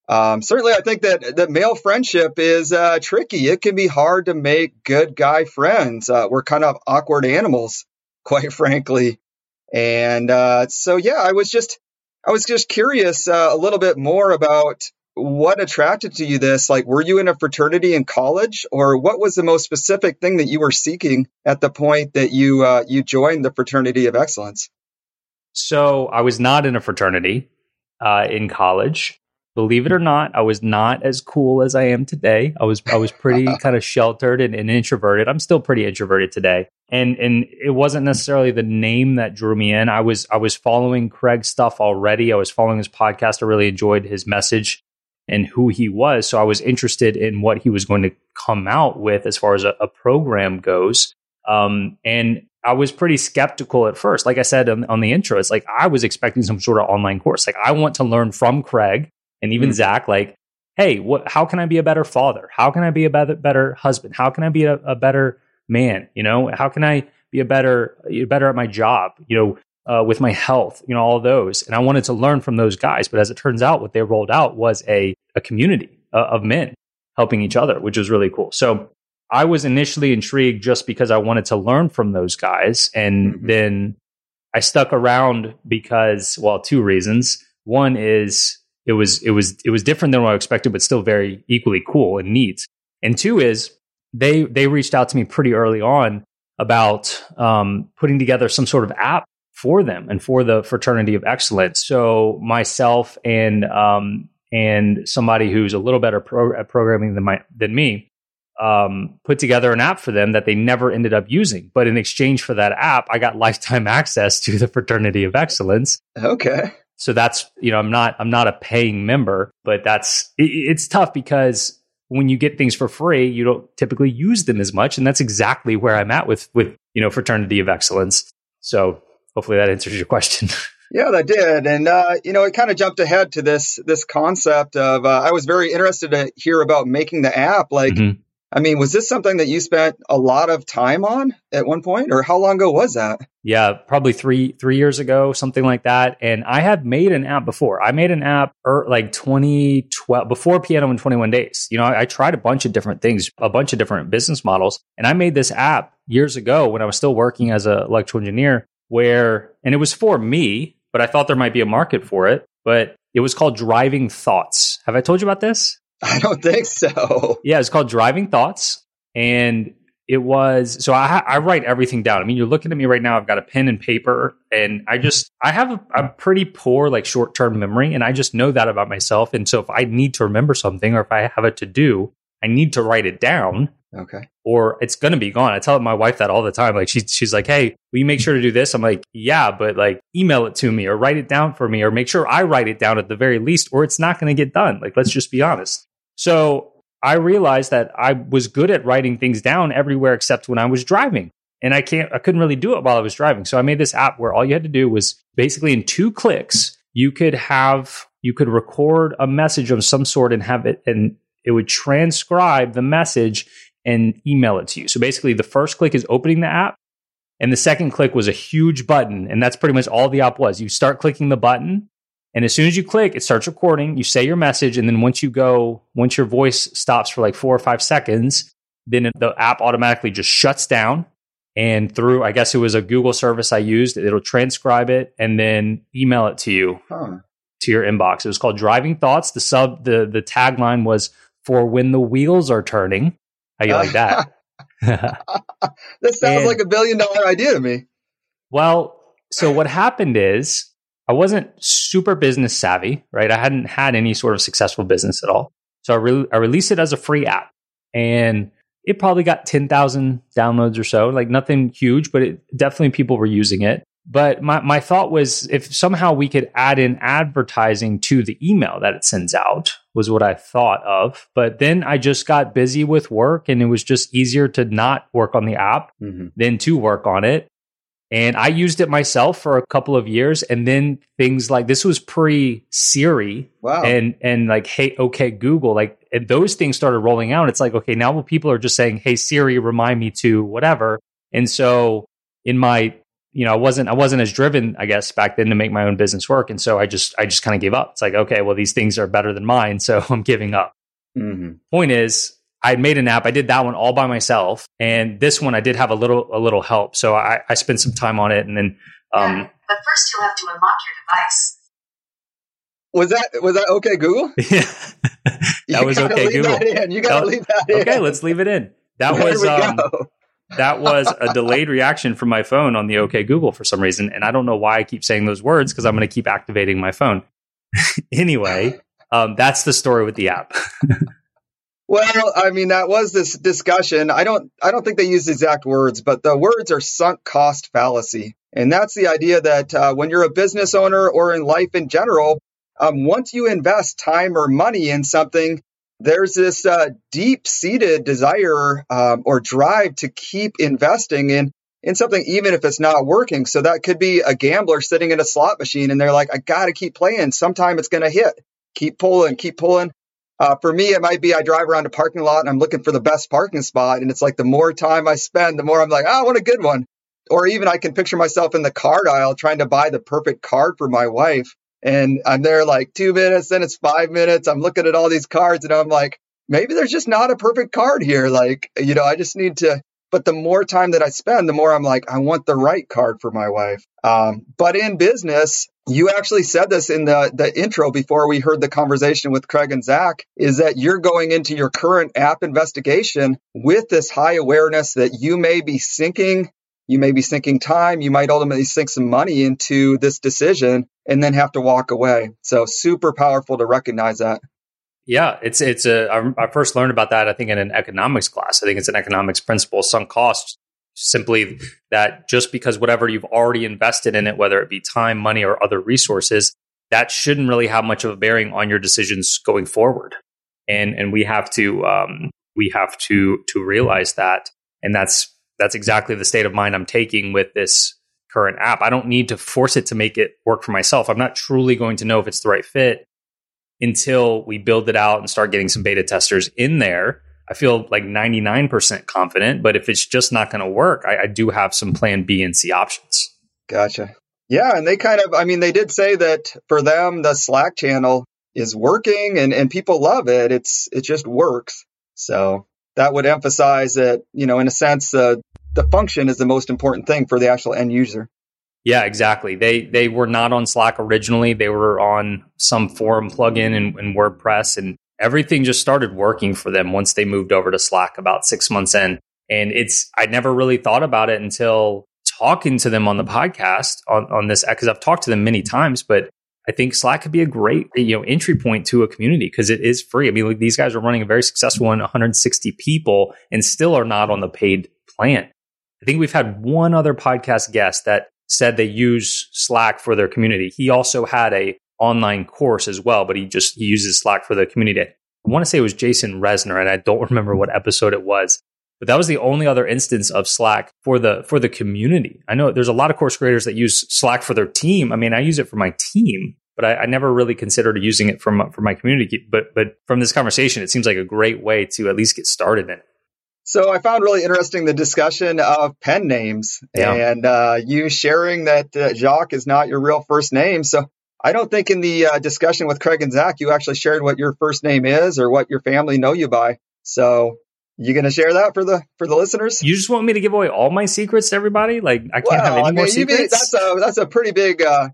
Um, certainly, I think that that male friendship is uh, tricky. It can be hard to make good guy friends. Uh, we're kind of awkward animals, quite frankly. And uh, so, yeah, I was just I was just curious uh, a little bit more about what attracted to you this. Like, were you in a fraternity in college, or what was the most specific thing that you were seeking at the point that you uh, you joined the fraternity of excellence? So, I was not in a fraternity uh, in college believe it or not, I was not as cool as I am today. I was I was pretty kind of sheltered and, and, introverted. I'm still pretty introverted today. And and it wasn't necessarily the name that drew me in. I was I was following Craig's stuff already. I was following his podcast. I really enjoyed his message and who he was. So I was interested in what he was going to come out with as far as a, a program goes. Um, and I was pretty skeptical at first. Like I said on, on, the intro, it's like I was expecting some sort of online course. Like I want to learn from Craig and even mm-hmm. Zach, like, hey, what? How can I be a better father? How can I be a better better husband? How can I be a, a better man? You know, how can I be a better better at my job? You know, uh, with my health, you know, all those. And I wanted to learn from those guys. But as it turns out, what they rolled out was a, a community uh, of men helping each other, which was really cool. So I was initially intrigued just because I wanted to learn from those guys. And mm-hmm. then I stuck around because, well, two reasons. One is it was it was it was different than what I expected, but still very equally cool and neat. And two is they they reached out to me pretty early on about um, putting together some sort of app for them and for the fraternity of excellence. So myself and um, and somebody who's a little better pro- at programming than my than me um, put together an app for them that they never ended up using. But in exchange for that app, I got lifetime access to the fraternity of excellence. Okay. So that's you know I'm not I'm not a paying member, but that's it, it's tough because when you get things for free, you don't typically use them as much, and that's exactly where I'm at with with you know fraternity of excellence. So hopefully that answers your question. Yeah, that did, and uh, you know, it kind of jumped ahead to this this concept of. Uh, I was very interested to hear about making the app. Like, mm-hmm. I mean, was this something that you spent a lot of time on at one point, or how long ago was that? Yeah, probably three three years ago, something like that. And I had made an app before. I made an app er, like 2012 before Piano in 21 Days. You know, I, I tried a bunch of different things, a bunch of different business models, and I made this app years ago when I was still working as an electrical engineer. Where and it was for me, but I thought there might be a market for it. But it was called Driving Thoughts. Have I told you about this? I don't think so. Yeah, it's called Driving Thoughts. And it was so I, I write everything down. I mean, you're looking at me right now. I've got a pen and paper, and I just I have a, a pretty poor like short term memory, and I just know that about myself. And so if I need to remember something or if I have a to do, I need to write it down. Okay. Or it's gonna be gone. I tell my wife that all the time. Like she's she's like, "Hey, will you make sure to do this?" I'm like, "Yeah, but like email it to me or write it down for me or make sure I write it down at the very least, or it's not gonna get done." Like, let's just be honest. So I realized that I was good at writing things down everywhere except when I was driving. And I can't I couldn't really do it while I was driving. So I made this app where all you had to do was basically in two clicks, you could have you could record a message of some sort and have it and it would transcribe the message and email it to you. So basically the first click is opening the app and the second click was a huge button and that's pretty much all the app was. You start clicking the button and as soon as you click, it starts recording. You say your message, and then once you go, once your voice stops for like four or five seconds, then the app automatically just shuts down. And through, I guess it was a Google service I used, it'll transcribe it and then email it to you huh. to your inbox. It was called Driving Thoughts. The sub, the the tagline was "For when the wheels are turning." How you like that? this sounds and, like a billion dollar idea to me. Well, so what happened is I wasn't super business savvy, right? I hadn't had any sort of successful business at all. So I, re- I released it as a free app and it probably got 10,000 downloads or so, like nothing huge, but it, definitely people were using it. But my, my thought was if somehow we could add in advertising to the email that it sends out was what I thought of. But then I just got busy with work and it was just easier to not work on the app mm-hmm. than to work on it. And I used it myself for a couple of years. And then things like this was pre Siri wow. and, and like, Hey, okay, Google, like those things started rolling out. It's like, okay, now people are just saying, Hey, Siri, remind me to whatever. And so in my, you know, I wasn't, I wasn't as driven, I guess, back then to make my own business work. And so I just, I just kind of gave up. It's like, okay, well, these things are better than mine. So I'm giving up. Mm-hmm. Point is, I had made an app. I did that one all by myself, and this one I did have a little a little help. So I, I spent some time on it, and then. Um, yeah, but first, you'll have to unlock your device. Was that was that okay, Google? Yeah, that was okay, Google. That you gotta leave that in. Okay, let's leave it in. That there was um, that was a delayed reaction from my phone on the OK Google for some reason, and I don't know why I keep saying those words because I'm going to keep activating my phone. anyway, um, that's the story with the app. Well, I mean, that was this discussion. I don't, I don't think they use exact words, but the words are sunk cost fallacy. And that's the idea that uh, when you're a business owner or in life in general, um, once you invest time or money in something, there's this uh, deep seated desire um, or drive to keep investing in in something, even if it's not working. So that could be a gambler sitting in a slot machine and they're like, I got to keep playing. Sometime it's going to hit. Keep pulling, keep pulling. Uh, for me, it might be I drive around a parking lot and I'm looking for the best parking spot. And it's like the more time I spend, the more I'm like, oh, I want a good one. Or even I can picture myself in the card aisle trying to buy the perfect card for my wife. And I'm there like two minutes, then it's five minutes. I'm looking at all these cards and I'm like, maybe there's just not a perfect card here. Like, you know, I just need to but the more time that I spend, the more I'm like, I want the right card for my wife. Um, but in business, you actually said this in the, the intro before we heard the conversation with Craig and Zach is that you're going into your current app investigation with this high awareness that you may be sinking you may be sinking time. You might ultimately sink some money into this decision and then have to walk away. So super powerful to recognize that. Yeah, it's it's a. I first learned about that. I think in an economics class. I think it's an economics principle, sunk costs. Simply that just because whatever you've already invested in it, whether it be time, money, or other resources, that shouldn't really have much of a bearing on your decisions going forward. And and we have to um, we have to to realize that, and that's that's exactly the state of mind I'm taking with this current app. I don't need to force it to make it work for myself. I'm not truly going to know if it's the right fit until we build it out and start getting some beta testers in there. I feel like 99% confident, but if it's just not going to work, I, I, do have some plan B and C options. Gotcha. Yeah. And they kind of, I mean, they did say that for them, the Slack channel is working and, and people love it. It's, it just works. So that would emphasize that, you know, in a sense, uh, the function is the most important thing for the actual end user. Yeah, exactly. They they were not on Slack originally. They were on some forum plugin in, in WordPress, and everything just started working for them once they moved over to Slack about six months in. And it's I never really thought about it until talking to them on the podcast on, on this because I've talked to them many times, but I think Slack could be a great you know entry point to a community because it is free. I mean, like, these guys are running a very successful one, 160 people, and still are not on the paid plan. I think we've had one other podcast guest that said they use Slack for their community. He also had a online course as well, but he just he uses Slack for the community. I want to say it was Jason Resner, and I don't remember what episode it was. But that was the only other instance of Slack for the for the community. I know there's a lot of course creators that use Slack for their team. I mean, I use it for my team, but I, I never really considered using it for my, for my community. But but from this conversation, it seems like a great way to at least get started in it. So I found really interesting the discussion of pen names yeah. and uh, you sharing that uh, Jacques is not your real first name. So I don't think in the uh, discussion with Craig and Zach you actually shared what your first name is or what your family know you by. So you going to share that for the for the listeners? You just want me to give away all my secrets to everybody? Like I can't well, have any I mean, more secrets. that's a that's a pretty big uh,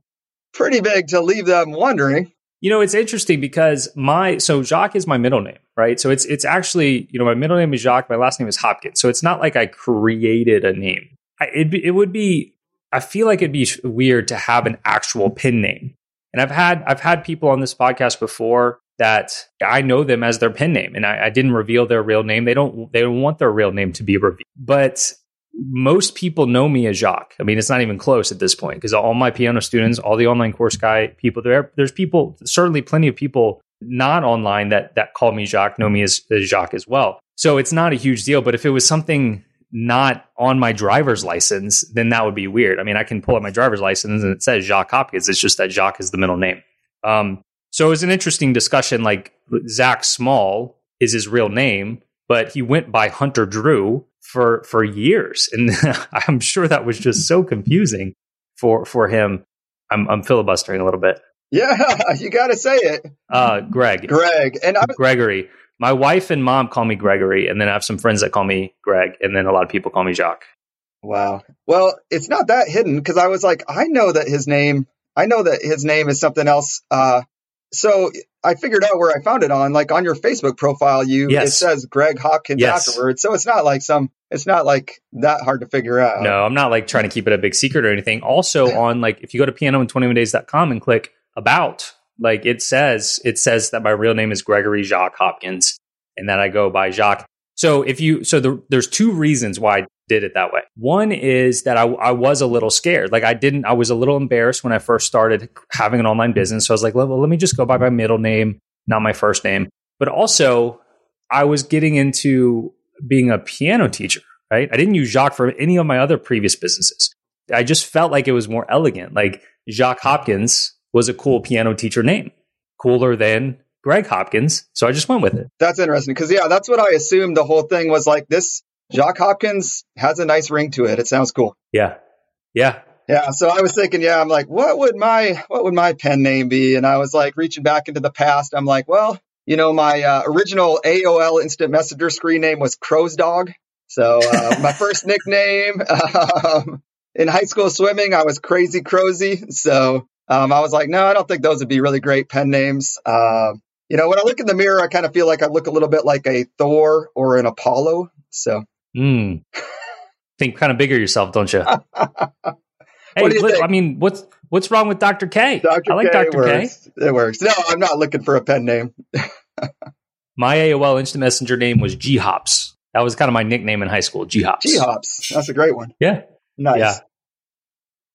pretty big to leave them wondering. You know, it's interesting because my so Jacques is my middle name, right? So it's it's actually you know my middle name is Jacques, my last name is Hopkins. So it's not like I created a name. I, it it would be I feel like it'd be weird to have an actual pin name. And I've had I've had people on this podcast before that I know them as their pin name, and I, I didn't reveal their real name. They don't they don't want their real name to be revealed, but most people know me as Jacques. I mean, it's not even close at this point because all my piano students, all the online course guy people, there, there's people, certainly plenty of people not online that that call me Jacques, know me as, as Jacques as well. So it's not a huge deal. But if it was something not on my driver's license, then that would be weird. I mean, I can pull up my driver's license and it says Jacques Hopkins. It's just that Jacques is the middle name. Um, so it was an interesting discussion. Like Zach Small is his real name, but he went by Hunter Drew for for years, and I'm sure that was just so confusing for for him. I'm, I'm filibustering a little bit. Yeah, you got to say it. Uh, Greg. Greg and I'm- Gregory. My wife and mom call me Gregory, and then I have some friends that call me Greg, and then a lot of people call me Jacques. Wow. Well, it's not that hidden because I was like, I know that his name, I know that his name is something else. Uh, so I figured out where I found it on, like on your Facebook profile, you yes. it says Greg Hopkins yes. afterwards. So it's not like some it's not like that hard to figure out. No, I'm not like trying to keep it a big secret or anything. Also on like if you go to piano21days.com and click about, like it says it says that my real name is Gregory Jacques Hopkins and that I go by Jacques. So if you so the, there's two reasons why I did it that way. One is that I, I was a little scared. Like I didn't I was a little embarrassed when I first started having an online business. So I was like, well, let me just go by my middle name, not my first name. But also I was getting into being a piano teacher, right? I didn't use Jacques for any of my other previous businesses. I just felt like it was more elegant. Like Jacques Hopkins was a cool piano teacher name, cooler than Greg Hopkins. So I just went with it. That's interesting because, yeah, that's what I assumed the whole thing was like this. Jacques Hopkins has a nice ring to it. It sounds cool. Yeah. Yeah. Yeah, so I was thinking, yeah, I'm like, what would my what would my pen name be? And I was like reaching back into the past. I'm like, well, you know, my uh, original AOL Instant Messenger screen name was Crow's Dog. So uh, my first nickname um, in high school swimming, I was Crazy Crowsy. So um, I was like, no, I don't think those would be really great pen names. Uh, you know, when I look in the mirror, I kind of feel like I look a little bit like a Thor or an Apollo. So. Mm. Think kind of bigger yourself, don't you? hey, do you look? I mean, what's what's wrong with Dr. K? Dr. I like Dr. K. It works. No, I'm not looking for a pen name. My AOL Instant Messenger name was G Hops. That was kind of my nickname in high school, G Hops. G Hops. That's a great one. Yeah. Nice. Yeah.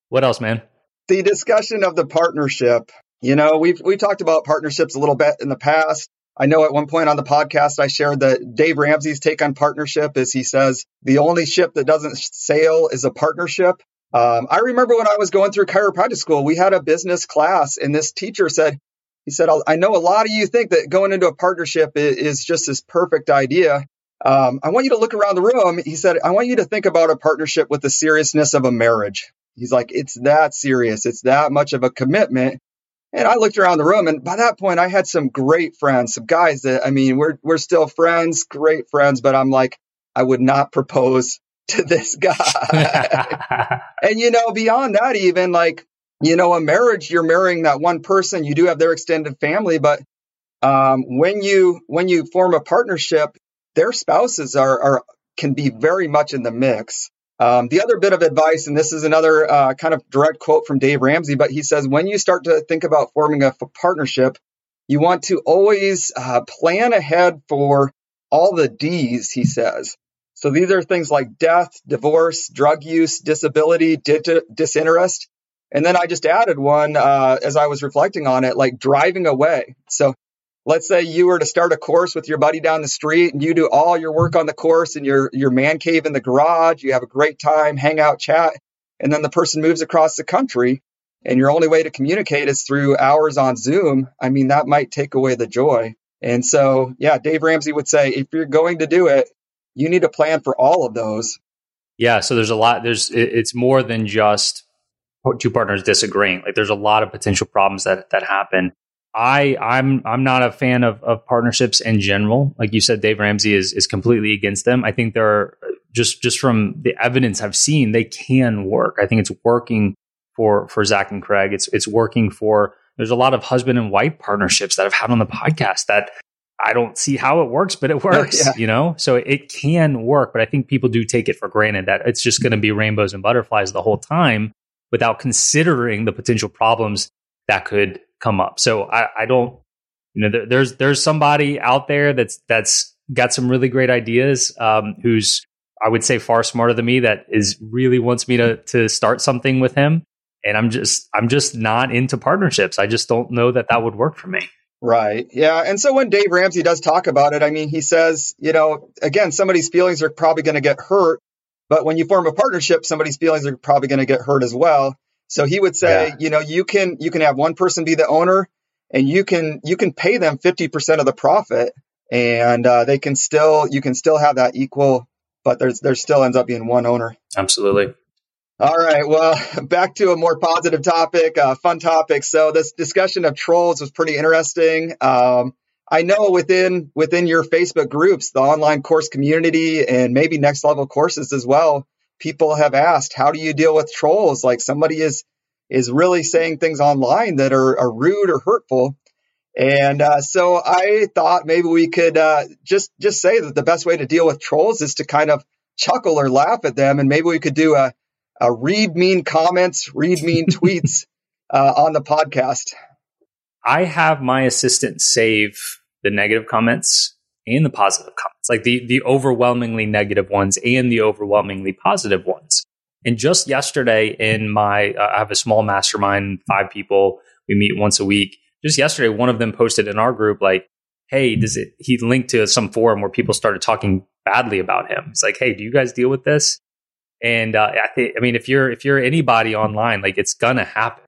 What else, man? The discussion of the partnership. You know, we've we talked about partnerships a little bit in the past. I know at one point on the podcast I shared that Dave Ramsey's take on partnership is he says the only ship that doesn't sail is a partnership. Um, I remember when I was going through chiropractic school, we had a business class, and this teacher said, he said, I know a lot of you think that going into a partnership is just this perfect idea. Um, I want you to look around the room. He said, I want you to think about a partnership with the seriousness of a marriage. He's like, it's that serious. It's that much of a commitment. And I looked around the room, and by that point, I had some great friends, some guys that, I mean, we're, we're still friends, great friends, but I'm like, I would not propose to this guy. and, you know, beyond that, even like, you know, a marriage, you're marrying that one person, you do have their extended family, but um, when you when you form a partnership, their spouses are, are can be very much in the mix. Um, the other bit of advice, and this is another uh, kind of direct quote from Dave Ramsey, but he says when you start to think about forming a f- partnership, you want to always uh, plan ahead for all the D's, he says. So these are things like death, divorce, drug use, disability, di- disinterest. And then I just added one uh, as I was reflecting on it, like driving away. So let's say you were to start a course with your buddy down the street and you do all your work on the course in your, your man cave in the garage. You have a great time, hang out, chat. And then the person moves across the country and your only way to communicate is through hours on Zoom. I mean, that might take away the joy. And so, yeah, Dave Ramsey would say if you're going to do it, you need to plan for all of those. yeah. So there's a lot. There's it's more than just two partners disagreeing. Like there's a lot of potential problems that that happen. I I'm I'm not a fan of of partnerships in general. Like you said, Dave Ramsey is is completely against them. I think there are just just from the evidence I've seen, they can work. I think it's working for for Zach and Craig. It's it's working for. There's a lot of husband and wife partnerships that I've had on the podcast that I don't see how it works, but it works. Yeah. You know, so it can work. But I think people do take it for granted that it's just going to be rainbows and butterflies the whole time without considering the potential problems that could come up. So I, I don't, you know, there, there's there's somebody out there that's that's got some really great ideas, um, who's I would say far smarter than me that is really wants me to to start something with him, and I'm just I'm just not into partnerships. I just don't know that that would work for me. Right. Yeah. And so when Dave Ramsey does talk about it, I mean, he says, you know, again, somebody's feelings are probably going to get hurt, but when you form a partnership, somebody's feelings are probably going to get hurt as well. So he would say, Yeah. you know, you can you can have one person be the owner, and you can you can pay them fifty percent of the profit, and uh, they can still you can still have that equal, but there's there still ends up being one owner. Absolutely. All right. Well, back to a more positive topic, uh, fun topic. So this discussion of trolls was pretty interesting. Um, I know within within your Facebook groups, the online course community, and maybe next level courses as well, people have asked, how do you deal with trolls? Like somebody is is really saying things online that are, are rude or hurtful. And uh, so I thought maybe we could uh, just just say that the best way to deal with trolls is to kind of chuckle or laugh at them, and maybe we could do a uh, read mean comments, read mean tweets uh, on the podcast. I have my assistant save the negative comments and the positive comments, like the the overwhelmingly negative ones and the overwhelmingly positive ones. And just yesterday, in my uh, I have a small mastermind, five people. We meet once a week. Just yesterday, one of them posted in our group like, "Hey, does it?" He linked to some forum where people started talking badly about him. It's like, "Hey, do you guys deal with this?" And uh, I think, I mean, if you're if you're anybody online, like it's gonna happen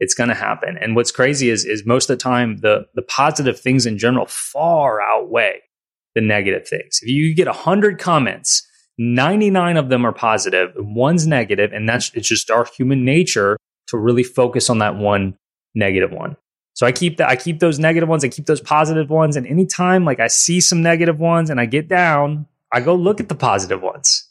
it's to happen. And what's crazy is is most of the time the the positive things in general far outweigh the negative things. If you get 100 comments, 99 of them are positive, one's negative, and that's it's just our human nature to really focus on that one negative one. So I keep that I keep those negative ones, I keep those positive ones, and anytime like I see some negative ones and I get down, I go look at the positive ones.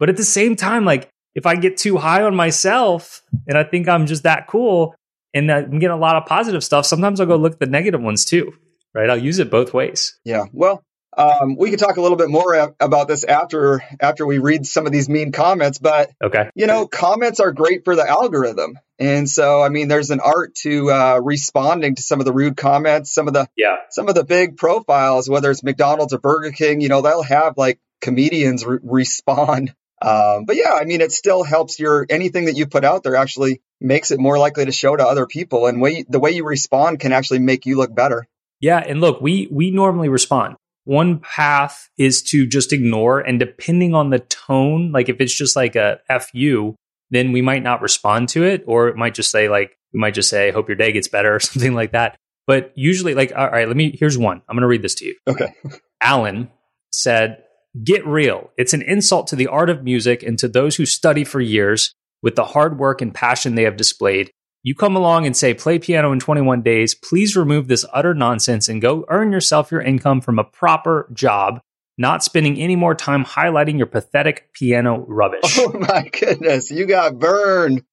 But at the same time like if I get too high on myself and I think I'm just that cool, and I'm getting a lot of positive stuff. Sometimes I'll go look at the negative ones too, right? I'll use it both ways. Yeah. Well, um, we could talk a little bit more a- about this after after we read some of these mean comments. But Okay. you know, comments are great for the algorithm, and so I mean, there's an art to uh, responding to some of the rude comments, some of the Yeah. some of the big profiles, whether it's McDonald's or Burger King. You know, they'll have like comedians re- respond. Um, but yeah, I mean, it still helps your anything that you put out there actually makes it more likely to show to other people, and way the way you respond can actually make you look better. Yeah, and look, we we normally respond. One path is to just ignore, and depending on the tone, like if it's just like a "fu," then we might not respond to it, or it might just say like we might just say "hope your day gets better" or something like that. But usually, like, all right, let me. Here's one. I'm going to read this to you. Okay. Alan said, Get real. It's an insult to the art of music and to those who study for years with the hard work and passion they have displayed. You come along and say, Play piano in 21 days. Please remove this utter nonsense and go earn yourself your income from a proper job, not spending any more time highlighting your pathetic piano rubbish. Oh my goodness, you got burned,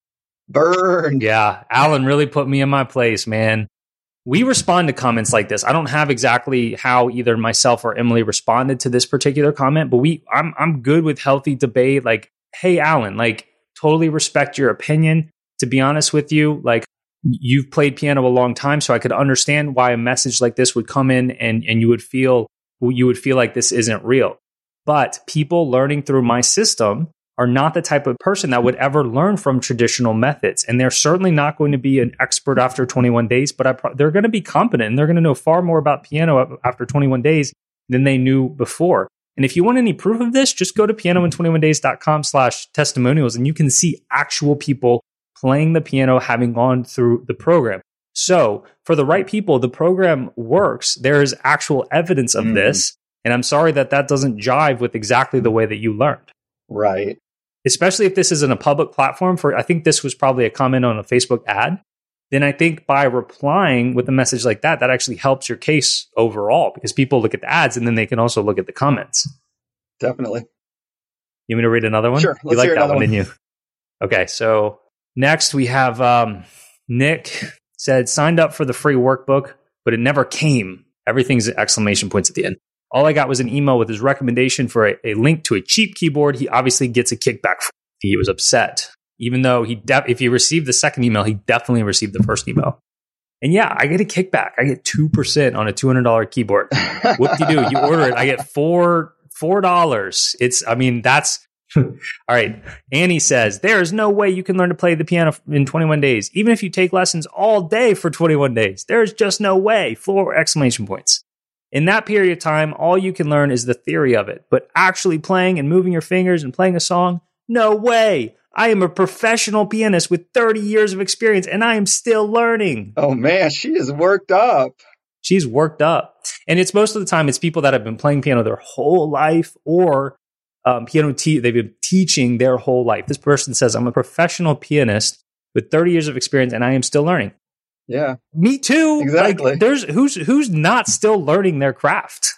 burned. Yeah, Alan really put me in my place, man. We respond to comments like this. I don't have exactly how either myself or Emily responded to this particular comment, but we I'm I'm good with healthy debate like, "Hey Alan, like totally respect your opinion. To be honest with you, like you've played piano a long time, so I could understand why a message like this would come in and and you would feel you would feel like this isn't real. But people learning through my system are not the type of person that would ever learn from traditional methods. And they're certainly not going to be an expert after 21 days, but pro- they're going to be competent and they're going to know far more about piano after 21 days than they knew before. And if you want any proof of this, just go to pianoin21days.com slash testimonials and you can see actual people playing the piano having gone through the program. So for the right people, the program works. There is actual evidence of Mhm. this. And I'm sorry that that doesn't jive with exactly the way that you learned Right. especially if this isn't a public platform for i think this was probably a comment on a facebook ad then i think by replying with a message like that that actually helps your case overall because people look at the ads and then they can also look at the comments Definitely. you want me to read another one Sure, you let's like hear that another one one. didn't you okay so next we have um, nick said signed up for the free workbook but it never came everything's exclamation points at the end all I got was an email with his recommendation for a, a link to a cheap keyboard. He obviously gets a kickback. From. He was upset, even though he de- if he received the second email, he definitely received the first email. And yeah, I get a kickback. I get two percent on a two hundred dollar keyboard. Whoop de doo! You order it, I get four four dollars. It's I mean that's all right. Annie says there is no way you can learn to play the piano in 21 days, even if you take lessons all day for 21 days. There is just no way. Floor exclamation points. In that period of time, all you can learn is the theory of it, but actually playing and moving your fingers and playing a song, no way. I am a professional pianist with 30 years of experience and I am still learning. oh man, she is worked up. She's worked up. And it's most of the time, it's people that have been playing piano their whole life or um, piano, te- they've been teaching their whole life. This person says, I'm a professional pianist with 30 years of experience and I am still learning. Yeah. Me too. Exactly. Like, there's who's who's not still learning their craft,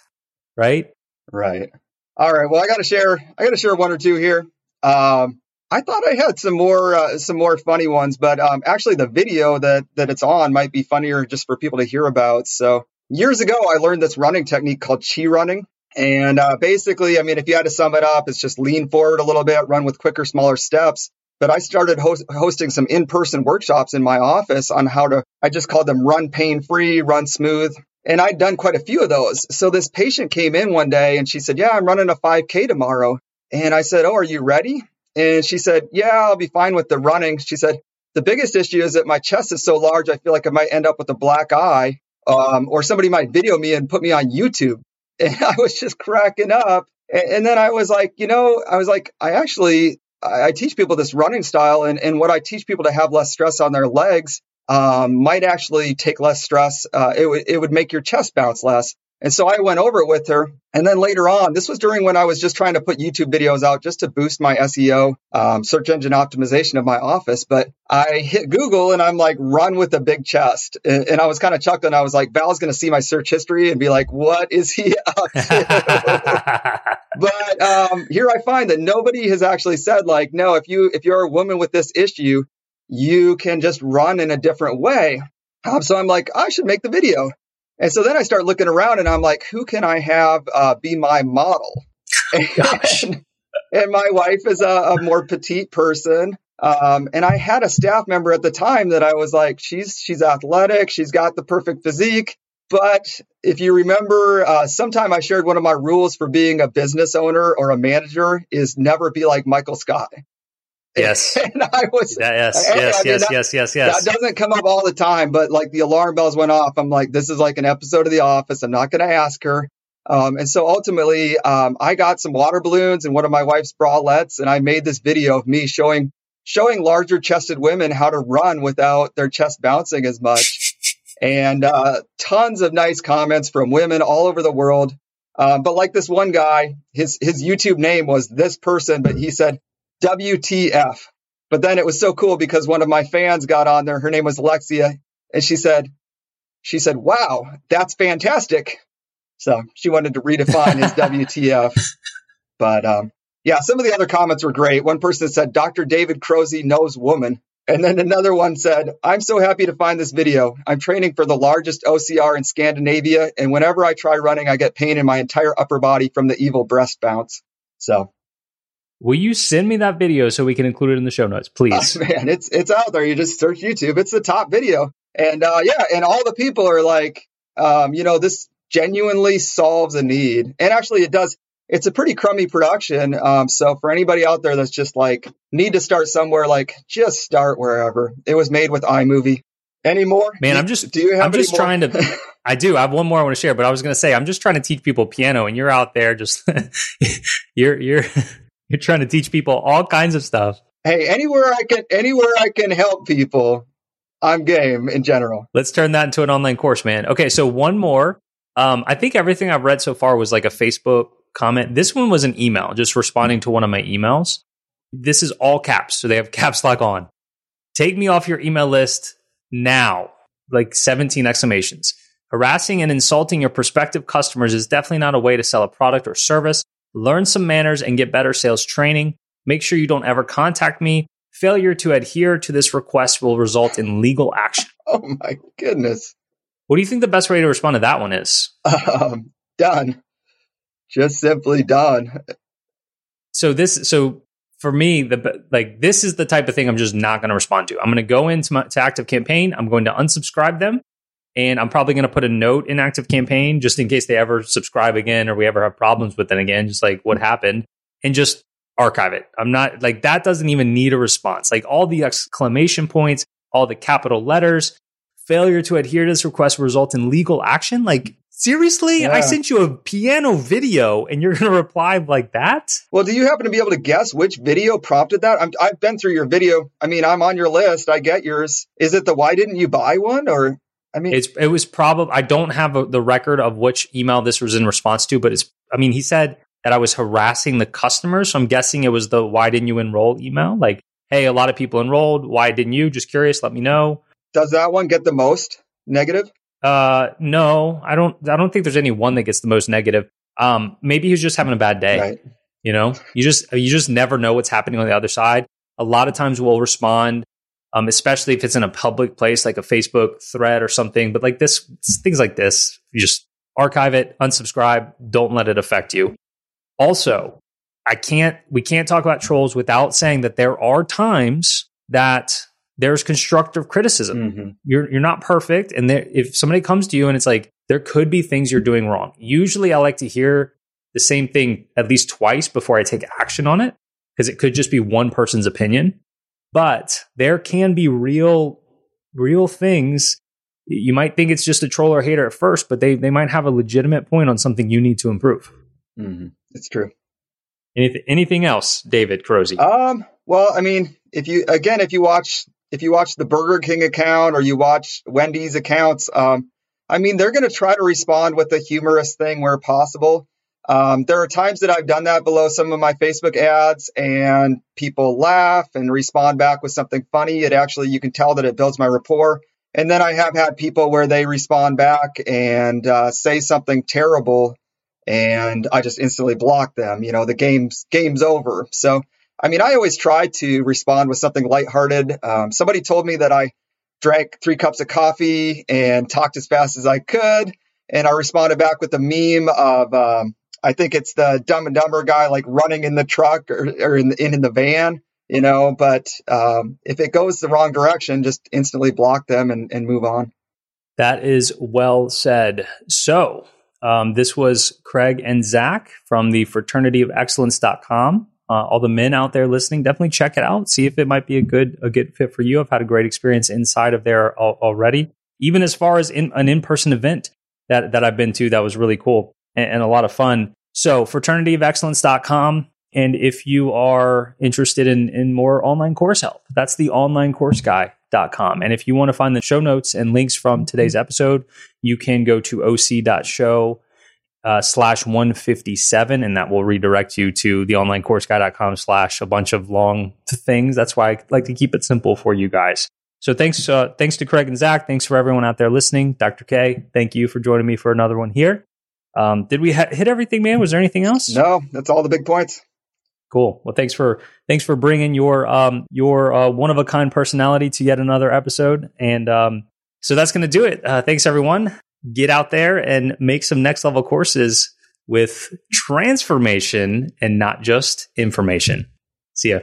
right? Right. All right. Well, I got to share. I got to share one or two here. Um, I thought I had some more uh, some more funny ones, but um, actually, the video that that it's on might be funnier just for people to hear about. So years ago, I learned this running technique called chi running. And uh, basically, I mean, if you had to sum it up, it's just lean forward a little bit, run with quicker, smaller steps. But I started host- hosting some in-person workshops in my office on how to. I just called them run pain-free, run smooth, and I'd done quite a few of those. So this patient came in one day and she said, "Yeah, I'm running a 5K tomorrow." And I said, "Oh, are you ready?" And she said, "Yeah, I'll be fine with the running." She said, "The biggest issue is that my chest is so large, I feel like I might end up with a black eye, um, or somebody might video me and put me on YouTube." And I was just cracking up. And, then I was like, you know, I was like, I actually I, I teach people this running style, and and what I teach people to have less stress on their legs um, might actually take less stress. Uh, it would it would make your chest bounce less. And so I went over it with her. And then later on, this was during when I was just trying to put YouTube videos out just to boost my SEO, um, search engine optimization of my office. But I hit Google and I'm like, run with a big chest. And, and I was kind of chuckling. I was like, Val's going to see my search history and be like, what is he up to? but um, here I find that nobody has actually said like, no, if you if you're a woman with this issue, you can just run in a different way. Um, so I'm like, I should make the video. And so then I start looking around and I'm like, who can I have uh, be my model? Gosh. And, and my wife is a, a more petite person. Um, and I had a staff member at the time that I was like, she's she's athletic, she's got the perfect physique. But if you remember, uh, sometime I shared one of my rules for being a business owner or a manager is never be like Michael Scott. Yes. And I was Yeah, yes, I- I yes, mean, yes, that- yes, yes, yes. that doesn't come up all the time, but like the alarm bells went off. I'm like, this is like an episode of The Office. I'm not going to ask her. Um, and so ultimately, um, I got some water balloons and one of my wife's bralettes, and I made this video of me showing showing larger chested women how to run without their chest bouncing as much. And uh, tons of nice comments from women all over the world. Um, but like this one guy, his his YouTube name was this person, but he said WTF. But then it was so cool because one of my fans got on there. Her name was Alexia, and she said, she said, "Wow, that's fantastic." So she wanted to redefine his WTF. But um, yeah, some of the other comments were great. One person said, "Dr. David Crozy knows woman," and then another one said, "I'm so happy to find this video. I'm training for the largest OCR in Scandinavia, and whenever I try running, I get pain in my entire upper body from the evil breast bounce." So Will you send me that video so we can include it in the show notes, please? man, it's it's out there. You just search YouTube. It's the top video, and uh, yeah, and all the people are like, um, you know, this genuinely solves a need, and actually, it does. It's a pretty crummy production. Um, so for anybody out there that's just like need to start somewhere, like just start wherever. It was made with iMovie. Any more? Man, I'm just- Do you have? I'm just more? trying to- I do. I have one more I want to share, but I was going to say I'm just trying to teach people piano, and you're out there just you're you're you're trying to teach people all kinds of stuff. hey, anywhere I can, anywhere I can help people, I'm game in general. Let's turn that into an online course, man. Okay, so one more. Um, I think everything I've read so far was like a Facebook comment. This one was an email, just responding to one of my emails. This is all caps, so they have caps lock on. Take me off your email list now, like 17 exclamations. Harassing and insulting your prospective customers is definitely not a way to sell a product or service. Learn some manners and get better sales training. Make sure you don't ever contact me. Failure to adhere to this request will result in legal action. Oh my goodness. What do you think the best way to respond to that one is? Um, done. Just simply done. So this, so for me, the like this is the type of thing I'm just not going to respond to. I'm going to go into my to ActiveCampaign. I'm going to unsubscribe them, and I'm probably going to put a note in ActiveCampaign just in case they ever subscribe again or we ever have problems with it again. Just like what happened, and just archive it. I'm not like that. Doesn't even need a response. Like all the exclamation points, all the capital letters. Failure to adhere to this request will result in legal action. Like seriously, I sent you a piano video, and you're going to reply like that? Well, do you happen to be able to guess which video prompted that? I'm, I've been through your video. I mean, I'm on your list. I get yours. Is it the why didn't you buy one? Or, I mean, It's it was probably I don't have a, the record of which email this was in response to, but it's I mean he said that I was harassing the customers, so I'm guessing it was the why didn't you enroll email? Like, hey, a lot of people enrolled, why didn't you? Just curious, let me know. does that one get the most negative? Uh, no, I don't. I don't think there's any one that gets the most negative. Um, maybe he was just having a bad day. Right. You know, you just you just never know what's happening on the other side. A lot of times we'll respond, um, especially if it's in a public place like a Facebook thread or something. But like this, things like this, you just archive it, unsubscribe, don't let it affect you. Also, I can't we can't talk about trolls without saying that there are times that there's constructive criticism Mm-hmm. you're you're not perfect and there, if somebody comes to you and it's like there could be things you're doing wrong usually i like to hear the same thing at least twice before i take action on it because it could just be one person's opinion but there can be real real things you might think it's just a troll or hater at first but they they might have a legitimate point on something you need to improve Mm-hmm. It's true. anything, anything else david crozy Um, well, I mean, if you again, if you watch if you watch the Burger King account or you watch Wendy's accounts, um, I mean, they're going to try to respond with a humorous thing where possible. Um, there are times that I've done that below some of my Facebook ads, and people laugh and respond back with something funny. It actually, you can tell that it builds my rapport. And then I have had people where they respond back and uh, say something terrible, and I just instantly block them. You know, the game's game's over. So I mean, I always try to respond with something lighthearted. Um, somebody told me that I drank three cups of coffee and talked as fast as I could. and I responded back with a meme of um, I think it's the Dumb and Dumber guy like running in the truck or, or in, the, in the van, you know. But um, if it goes the wrong direction, just instantly block them and, and move on. That is well said. So um, this was Craig and Zach from the Fraternity of Excellence.com. Uh, all the men out there listening, definitely check it out. See if it might be a good a good fit for you. I've had a great experience inside of there al- already. Even as far as in, an in person event that that I've been to, that was really cool and, and a lot of fun. So fraternityofexcellence.com. And if you are interested in, in more online course help, that's the onlinecourseguy.com. And if you want to find the show notes and links from today's episode, you can go to oc.show uh, slash 157, and that will redirect you to the onlinecourseguy.com slash a bunch of long things. That's why I like to keep it simple for you guys. So thanks, uh, thanks to Craig and Zach. Thanks for everyone out there listening. Dr. K, thank you for joining me for another one here. Um, did we ha- hit everything, man? Was there anything else? No, that's all the big points. Cool. Well, thanks for thanks for bringing your um your uh, one of a kind personality to yet another episode. And um, so that's going to do it. Uh, thanks everyone. Get out there and make some next level courses with transformation and not just information. See ya.